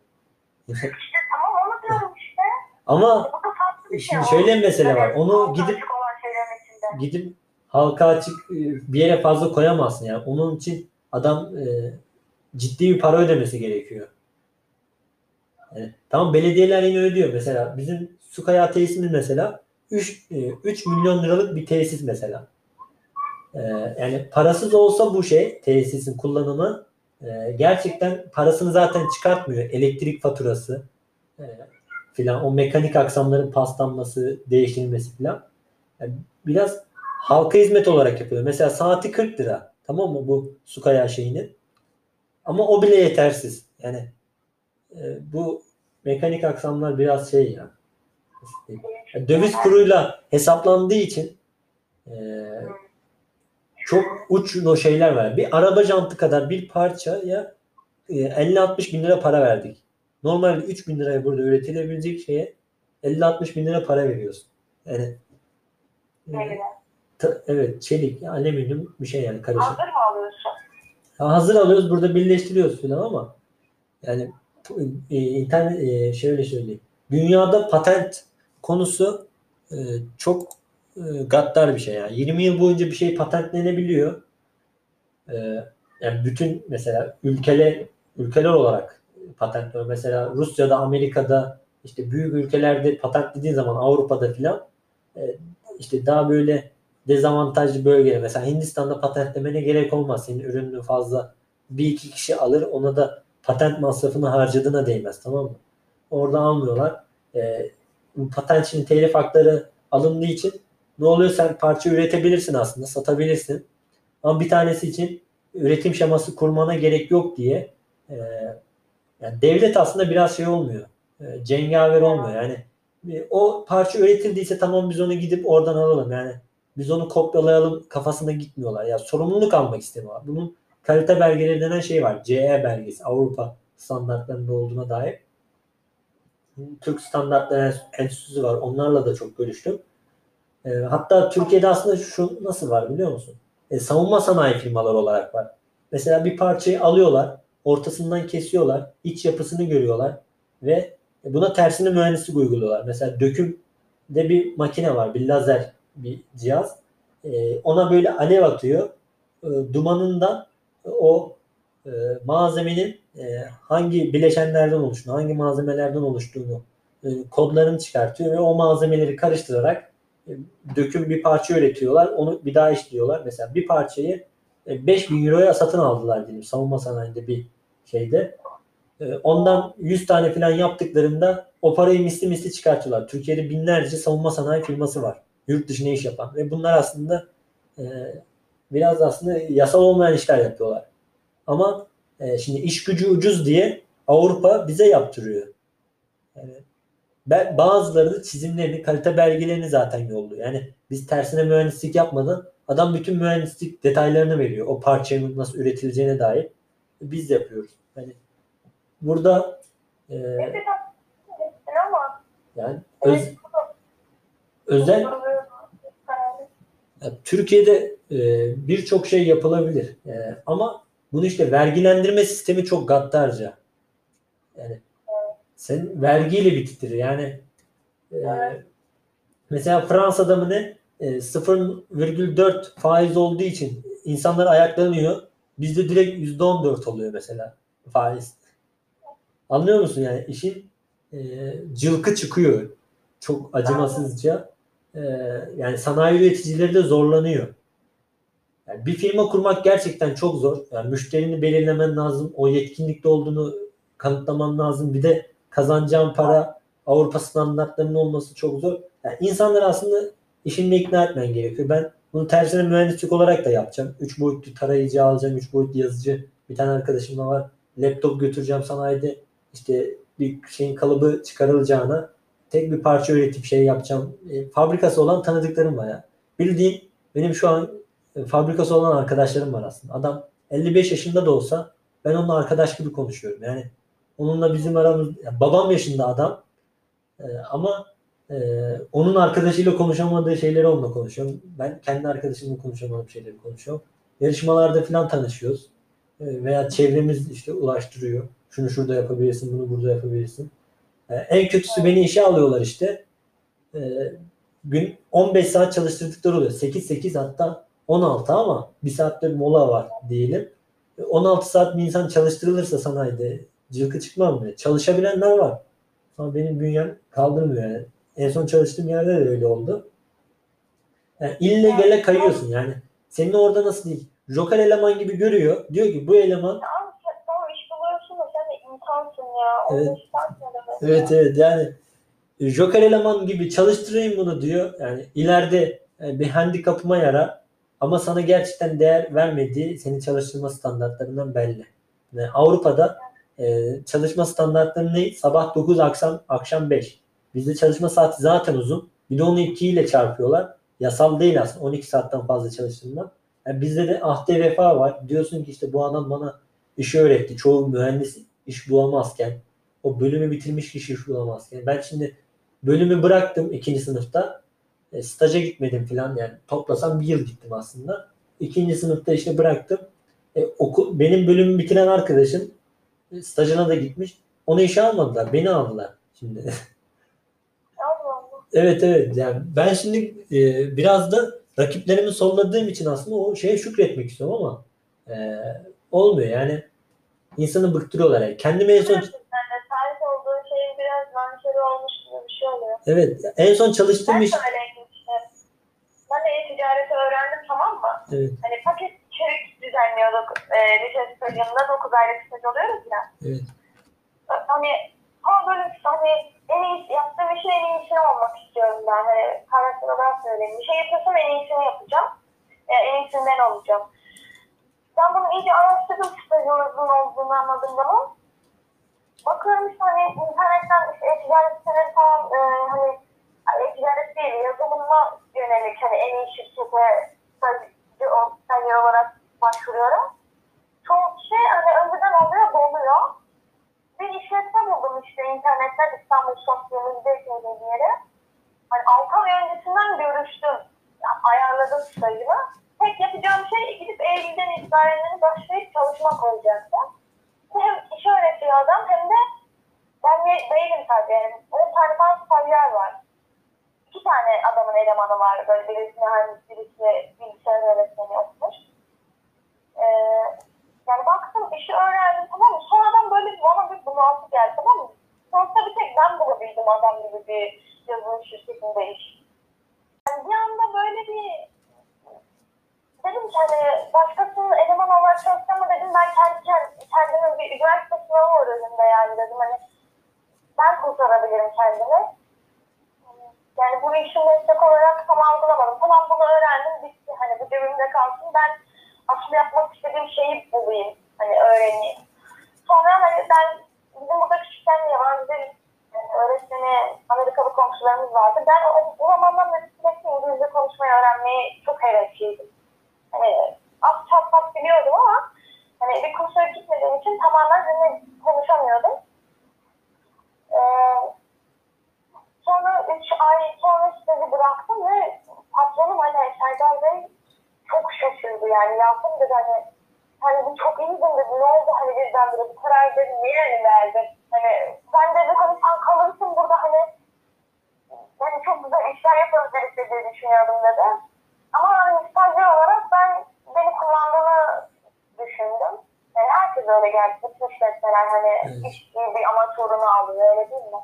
İşte tamam onu diyorum işte. Ama şey. şimdi O- şöyle bir mesele var. Onu gidip gidip halka açık e, bir yere fazla koyamazsın yani. Onun için adam e, ciddi bir para ödemesi gerekiyor. Yani, tamam belediyeler yine ödüyor. Mesela bizim su kayağı tesisimiz mesela 3, 3 milyon liralık bir tesis mesela. E, yani parasız olsa bu şey tesisin kullanımı e, gerçekten parasını zaten çıkartmıyor. Elektrik faturası e, filan o mekanik aksamların paslanması, değiştirilmesi filan. Yani biraz halka hizmet olarak yapıyor. Mesela saati 40 lira. Tamam mı bu su kayağı şeyinin? Ama o bile yetersiz. Yani e, bu mekanik aksamlar biraz şey ya. nasıl diyeyim? Ya Döviz kuruyla hesaplandığı için çok uç şeyler var. Bir araba jantı kadar bir parçaya e, 50-60 bin lira para verdik. Normalde 3 bin liraya burada üretilebilecek şeye 50-60 bin lira para veriyorsun. Yani e. Ta- evet çelik, alüminyum bir şey yani karışık. Hazır mı alıyorsun? Ha, hazır alıyoruz burada birleştiriyoruz falan ama yani e, internet e, şöyle söyleyeyim. dünyada patent konusu e, çok e, gaddar bir şey yani. 20 yıl boyunca bir şey patentlenebiliyor. E, yani bütün mesela ülkeler ülkeler olarak patent mesela Rusya'da, Amerika'da işte büyük ülkelerde patentlediğin zaman Avrupa'da filan e, işte daha böyle dezavantajlı bölgeler mesela Hindistan'da patentlemene gerek olmaz. Senin ürününü fazla bir iki kişi alır ona da patent masrafını harcadığına değmez tamam mı? Orada almıyorlar. E, patent şimdi telif hakları alındığı için ne oluyor sen parça üretebilirsin aslında satabilirsin. Ama bir tanesi için üretim şeması kurmana gerek yok diye e, yani devlet aslında biraz şey olmuyor. E, cengaver olmuyor. Yani e, o parça üretildiyse tamam biz onu gidip oradan alalım. Yani biz onu kopyalayalım kafasına gitmiyorlar. Ya sorumluluk almak istemiyorlar. Bunun kalite belgeleri denen şey var. CE belgesi. Avrupa standartlarında olduğuna dair. Türk Standartları Enstitüsü var. Onlarla da çok görüştüm. E, hatta Türkiye'de aslında şu nasıl var biliyor musun? E, savunma sanayi firmaları olarak var. Mesela bir parçayı alıyorlar, ortasından kesiyorlar, iç yapısını görüyorlar ve buna tersine mühendislik uyguluyorlar. Mesela dökümde bir makine var, bir lazer bir cihaz. E, ona böyle alev atıyor. E, dumanından o e, malzemenin e, hangi bileşenlerden oluştuğunu, hangi malzemelerden oluştuğunu e, kodlarını çıkartıyor ve o malzemeleri karıştırarak döküm bir parça üretiyorlar. Onu bir daha işliyorlar. Mesela bir parçayı e, 5000 euroya satın aldılar diyelim savunma sanayinde bir şeyde. E, ondan 100 tane falan yaptıklarında o parayı misli misli çıkartıyorlar. Türkiye'de binlerce savunma sanayi firması var. Yurt dışına iş yapan. Ve bunlar aslında e, biraz aslında yasal olmayan işler yapıyorlar. Ama e, şimdi iş gücü ucuz diye Avrupa bize yaptırıyor. Yani bazıları da çizimlerini, kalite belgelerini zaten yolluyor. Yani biz tersine mühendislik yapmadan adam bütün mühendislik detaylarını veriyor. O parçanın nasıl üretileceğine dair. Biz yapıyoruz. Yani burada e, yani öz, özel Türkiye'de e, birçok şey yapılabilir. E, ama bunu işte vergilendirme sistemi çok gaddarca. Yani sen vergiyle bitirtir. Yani e, mesela Fransa'da mı ne e, 0,4 faiz olduğu için insanlar ayaklanıyor. Bizde direkt %14 oluyor mesela faiz. Anlıyor musun yani işin e, cılkı çıkıyor. Çok acımasızca. E, yani sanayi üreticileri de zorlanıyor. Yani bir firma kurmak gerçekten çok zor. Yani müşterini belirlemen lazım. O yetkinlikte olduğunu kanıtlaman lazım. Bir de kazanacağın para Avrupa standartlarının olması çok zor. Yani insanlar aslında işinle ikna etmen gerekiyor. Ben bunu tersine mühendislik olarak da yapacağım. 3 boyutlu tarayıcı alacağım. 3 boyutlu yazıcı. Bir tane arkadaşım da var. Laptop götüreceğim sanayide. İşte bir şeyin kalıbı çıkarılacağına tek bir parça üretip şey yapacağım. E, fabrikası olan tanıdıklarım var ya. Bildiğin benim şu an e, fabrikası olan arkadaşlarım var aslında. Adam 55 yaşında da olsa ben onunla arkadaş gibi konuşuyorum. Yani onunla bizim aramız ya babam yaşında adam e, ama e, onun arkadaşıyla konuşamadığı şeyleri onunla konuşuyorum. Ben kendi arkadaşımla konuşamadığım şeyleri konuşuyorum. Yarışmalarda falan tanışıyoruz. E, veya çevremiz işte ulaştırıyor. Şunu şurada yapabilirsin, bunu burada yapabilirsin. E, en kötüsü beni işe alıyorlar işte. E, gün 15 saat çalıştırdıkları oluyor. 8-8 hatta 16 ama bir saatte bir mola var diyelim. E, 16 saat bir insan çalıştırılırsa sanayide cılkı çıkmam mı? Çalışabilenler var. Ama benim bünyem kaldırmıyor yani. En son çalıştığım yerde de öyle oldu. Yani ille gele kayıyorsun yani. Senin orada nasıl değil? Joker eleman gibi görüyor. Diyor ki bu eleman Abi sen tamam iş buluyorsun da sen de insansın ya. O Evet. evet. ne? Evet yani Joker eleman gibi çalıştırayım bunu diyor. Yani ileride e, bir handikapıma yara ama sana gerçekten değer vermediği senin çalıştırma standartlarından belli. Yani Avrupa'da e, çalışma standartları ne? Sabah 9 akşam akşam 5. Bizde çalışma saati zaten uzun. Bir de onu 2 ile çarpıyorlar. Yasal değil aslında 12 saatten fazla çalıştırma. Yani bizde de ahde vefa var. Diyorsun ki işte bu adam bana işi öğretti. Çoğu mühendis iş bulamazken o bölümü bitirmiş kişi iş bulamazken. Ben şimdi bölümü bıraktım ikinci sınıfta. E, staja gitmedim falan yani toplasam bir yıl gittim aslında. İkinci sınıfta işte bıraktım. E, oku, benim bölümü bitiren arkadaşım stajına da gitmiş. Onu işe almadılar. Beni aldılar şimdi. Evet evet yani ben şimdi e, biraz da rakiplerimi solladığım için aslında o şeye şükretmek istiyorum ama e, olmuyor yani insanı bıktırıyorlar yani. Kendime en son şey oluyor. evet en son çalıştığım iş. Ben de e-ticareti öğrendim tamam mı? evet, Hani paket içerik düzenliyorduk e, lise stajında 9 aylık staj oluyoruz ya. evet. Hani ama böyle hani en iyi yaptığım işin en iyisini olmak istiyorum ben. Hani karakter olarak söyleyeyim. Bir şey yapıyorsam en iyisini yapacağım. E, en iyisinden olacağım. Ben bunu iyice araştırdım stajımızın olduğunu anladım bunu. Bakıyorum işte hani internetten işte e-ticaret falan e, hani e-ticaret değil yazılımla yönelik hani en iyi şirkete stajyer olarak başvuruyorum. Çoğu kişi hani önceden alıyor doluyor. Bir işletme buldum işte internetten İstanbul Sosyalizm'de bir yere. Hani 6 ay öncesinden görüştüm. Yani ayarladım stajımı. Tek yapacağım şey gidip Eylül'den itibaren başlayıp çalışmak olacaktı. Hem iş öğretiyor adam hem de ben de değilim tabii. Yani 10 tane falan stajyer var. İki tane adamın elemanı var. Böyle birisi mühendis, birisi bilgisayar öğretmeni okumuş. Ee, yani baktım işi öğrendim tamam mı? Sonradan böyle bana bir bunaltı geldi tamam mı? Sonuçta bir tek ben bulabildim adam gibi bir yazılım şirketinde iş. Yani bir anda böyle bir dedim ki hani başkasının eleman olarak çalışsam dedim ben kendi kend- kendime bir üniversite sınavı var önümde yani dedim hani ben kurtarabilirim kendimi. Yani bu işi meslek olarak tam algılamadım. Tamam bunu öğrendim bitti. Hani bu cebimde kalsın. Ben aslında yapmak istediğim şeyi bulayım. Hani öğreneyim. Sonra hani ben bizim burada küçükken yabancı dil yani öğretmeni Amerikalı komşularımız vardı. Ben o, o zamandan beri İngilizce konuşmayı öğrenmeyi çok hevesliydim. Hani az çat pat biliyordum ama hani bir kursa gitmediğim için tamamen hani konuşamıyordum. Ee, sonra 3 ay sonra stajı bıraktım ve patronum hani Serdar Bey çok şaşırdı yani. Yasin dedi hani hani bu çok iyiydin dedi. Ne oldu hani birdenbire bu karar dedi. Niye hani verdin? Hani ben dedi hani sen kalırsın burada hani hani çok güzel işler yaparız birlikte diye düşünüyordum dedi. Ama hani stajyer olarak ben beni kullandığını düşündüm. Yani herkes öyle geldi. Bütün işletmeler hani Evet. iş bir amaç uğruna alıyor öyle değil mi?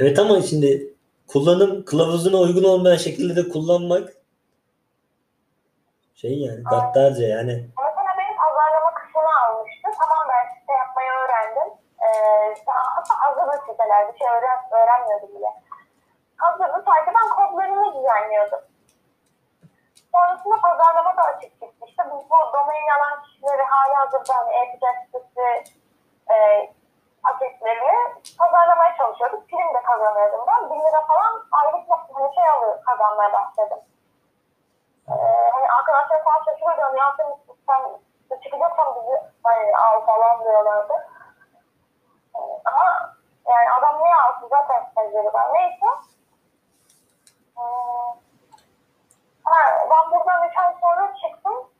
Evet ama şimdi kullanım kılavuzuna uygun olmayan şekilde de kullanmak şey yani gaddarca yani Mesela benim pazarlama kısmını almıştı. Tamam ben site yapmayı öğrendim. Ee, hatta hazırlı siteler bir şey öğren, öğrenmiyordum bile. Hazırlı sadece ben kodlarını düzenliyordum. Sonrasında pazarlama da açık çıktı. İşte bu, bu domain alan kişileri hala hazırda hani e-ticaret sitesi e, paketleri pazarlamaya çalışıyorduk. Prim de kazanıyordum ben. 1000 lira falan aylık hani şey alıyor, kazanmaya başladım. Hani arkadaşlar falan şaşırıyordu. Hani Yasin sen çıkacaksan bizi hani al falan diyorlardı. Ama yani adam niye alsın zaten stajyeri ben. Neyse. Ee, ha, ben buradan 3 ay sonra çıktım.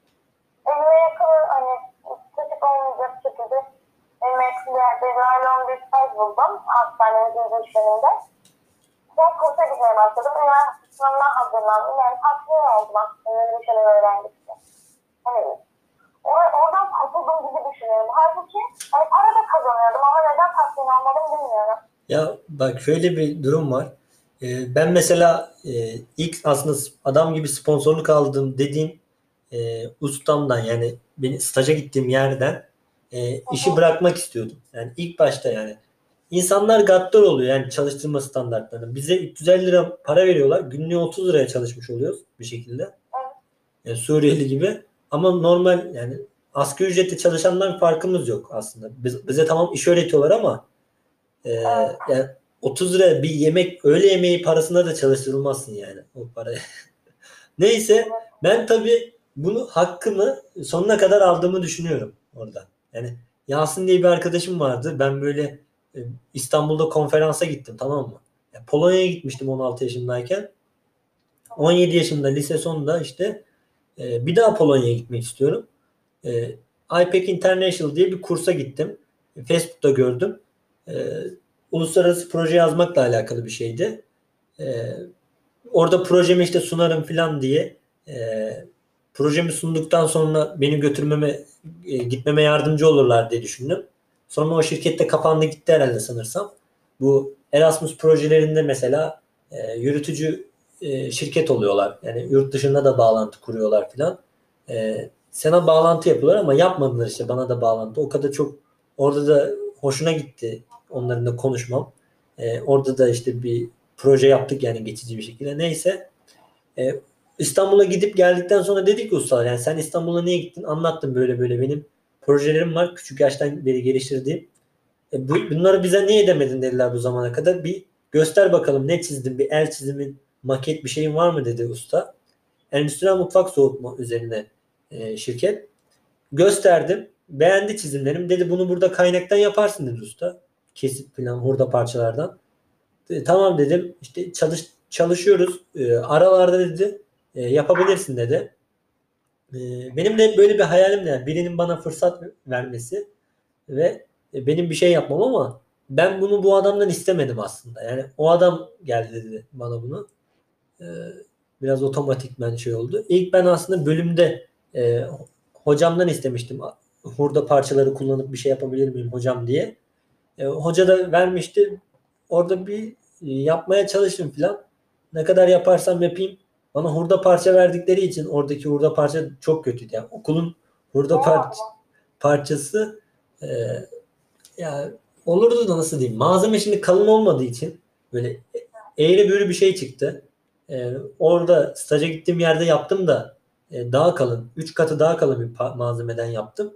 Evime yakın hani küçük olmayacak şekilde evime yakın bir yerde naylon bir staj buldum. Hastanemizin işlerinde. Ben kursa gitmeye başladım. Üniversite sınavına hazırlandım. Yani tatmin oldum aslında. Yeni bir şeyler öğrendikçe. Hani or- oradan kurtulduğum gibi düşünüyorum. Halbuki hani para da kazanıyordum ama neden tatmin olmadım bilmiyorum. Ya bak şöyle bir durum var. Ee, ben mesela e, ilk aslında adam gibi sponsorluk aldım dediğim e, ustamdan yani beni staja gittiğim yerden e, işi bırakmak istiyordum. Yani ilk başta yani. İnsanlar gaddar oluyor yani çalıştırma standartlarını. Bize 350 lira para veriyorlar. Günlüğü 30 liraya çalışmış oluyoruz bir şekilde. Yani Suriyeli gibi. Ama normal yani asgari ücretli çalışandan bir farkımız yok aslında. Biz, bize tamam iş öğretiyorlar ama e, yani 30 lira bir yemek öğle yemeği parasına da çalıştırılmazsın yani o paraya. Neyse ben tabii bunu hakkımı sonuna kadar aldığımı düşünüyorum orada. Yani Yasin diye bir arkadaşım vardı. Ben böyle İstanbul'da konferansa gittim tamam mı? Ya Polonya'ya gitmiştim 16 yaşındayken. 17 yaşımda lise sonunda işte e, bir daha Polonya'ya gitmek istiyorum. E, IPEC International diye bir kursa gittim. Facebook'ta gördüm. E, uluslararası proje yazmakla alakalı bir şeydi. e, orada projemi işte sunarım falan diye e, projemi sunduktan sonra beni götürmeme e, gitmeme yardımcı olurlar diye düşündüm. Sonra o şirkette kapandı gitti herhalde sanırsam. Bu Erasmus projelerinde mesela e, yürütücü e, şirket oluyorlar. Yani yurt dışında da bağlantı kuruyorlar filan. E, sana bağlantı yapıyorlar ama yapmadılar işte bana da bağlantı. O kadar çok orada da hoşuna gitti onların da konuşmam. E, orada da işte bir proje yaptık yani geçici bir şekilde. Neyse. E, İstanbul'a gidip geldikten sonra dedik ki ustalar yani sen İstanbul'a niye gittin? Anlattım böyle böyle benim projelerim var. Küçük yaştan beri geliştirdiğim. E, bu, bunları bize niye demedin dediler bu zamana kadar. Bir göster bakalım ne çizdin? Bir el çizimin, maket bir şeyin var mı dedi usta. Endüstriyel mutfak soğutma üzerine e, şirket. Gösterdim. Beğendi çizimlerim. Dedi bunu burada kaynaktan yaparsın dedi usta. Kesip falan hurda parçalardan. E, tamam dedim. İşte çalış çalışıyoruz. E, aralarda dedi e, yapabilirsin dedi. E, benim de böyle bir hayalim de birinin bana fırsat vermesi ve benim bir şey yapmam ama ben bunu bu adamdan istemedim aslında. Yani o adam geldi dedi bana bunu. E, biraz otomatikmen şey oldu. İlk ben aslında bölümde e, hocamdan istemiştim. Hurda parçaları kullanıp bir şey yapabilir miyim hocam diye. E, hoca da vermişti. Orada bir e, yapmaya çalıştım falan. Ne kadar yaparsam yapayım. Bana hurda parça verdikleri için oradaki hurda parça çok kötüydü. Yani okulun hurda par- parçası e, ya olurdu da nasıl diyeyim. Malzeme şimdi kalın olmadığı için böyle eğri büğrü bir şey çıktı. E, orada staja gittiğim yerde yaptım da e, daha kalın. 3 katı daha kalın bir malzemeden yaptım.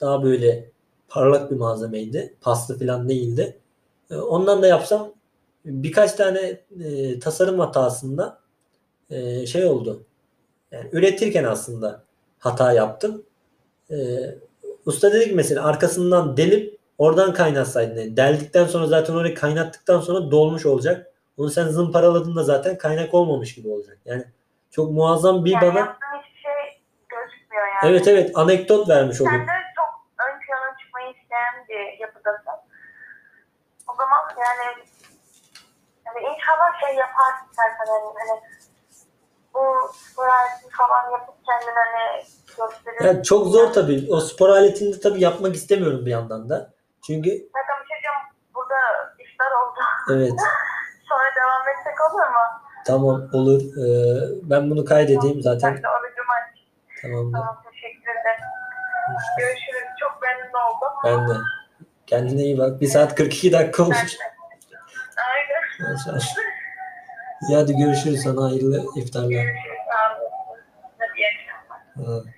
Daha böyle parlak bir malzemeydi. Paslı falan değildi. E, ondan da yapsam birkaç tane e, tasarım hatasında e, şey oldu. Yani üretirken aslında hata yaptım. E, usta dedi ki mesela arkasından delip oradan kaynatsaydın. Yani deldikten sonra zaten orayı kaynattıktan sonra dolmuş olacak. Onu sen zımparaladığında zaten kaynak olmamış gibi olacak. Yani çok muazzam bir yani bana hiçbir şey gözükmüyor yani. evet evet anekdot vermiş oldu. Sen de çok ön plana çıkmayı isteyen bir yapıdasın. O zaman yani, yani inşallah şey yaparsın Serkan hani, hani bu spor aletini falan yapıp kendini hani gösterir. Yani çok zor tabii. O spor aletini de tabii yapmak istemiyorum bir yandan da. Çünkü Serkan bir şey. Burada işler oldu. evet Sonra devam etsek olur mu? tamam olur. Ee, ben bunu kaydedeyim zaten. Ben de orucumu aç. Tamamdır. Tamam teşekkür ederim. Görüşürüz. Çok memnun oldum. Ben de. Kendine iyi bak. 1 saat 42 dakika olmuş. Aynen. Maşallah. İyi hadi görüşürüz sana hayırlı iftarlar. Görüşürüz. Sağ olun. Hadi iyi akşamlar. Ha.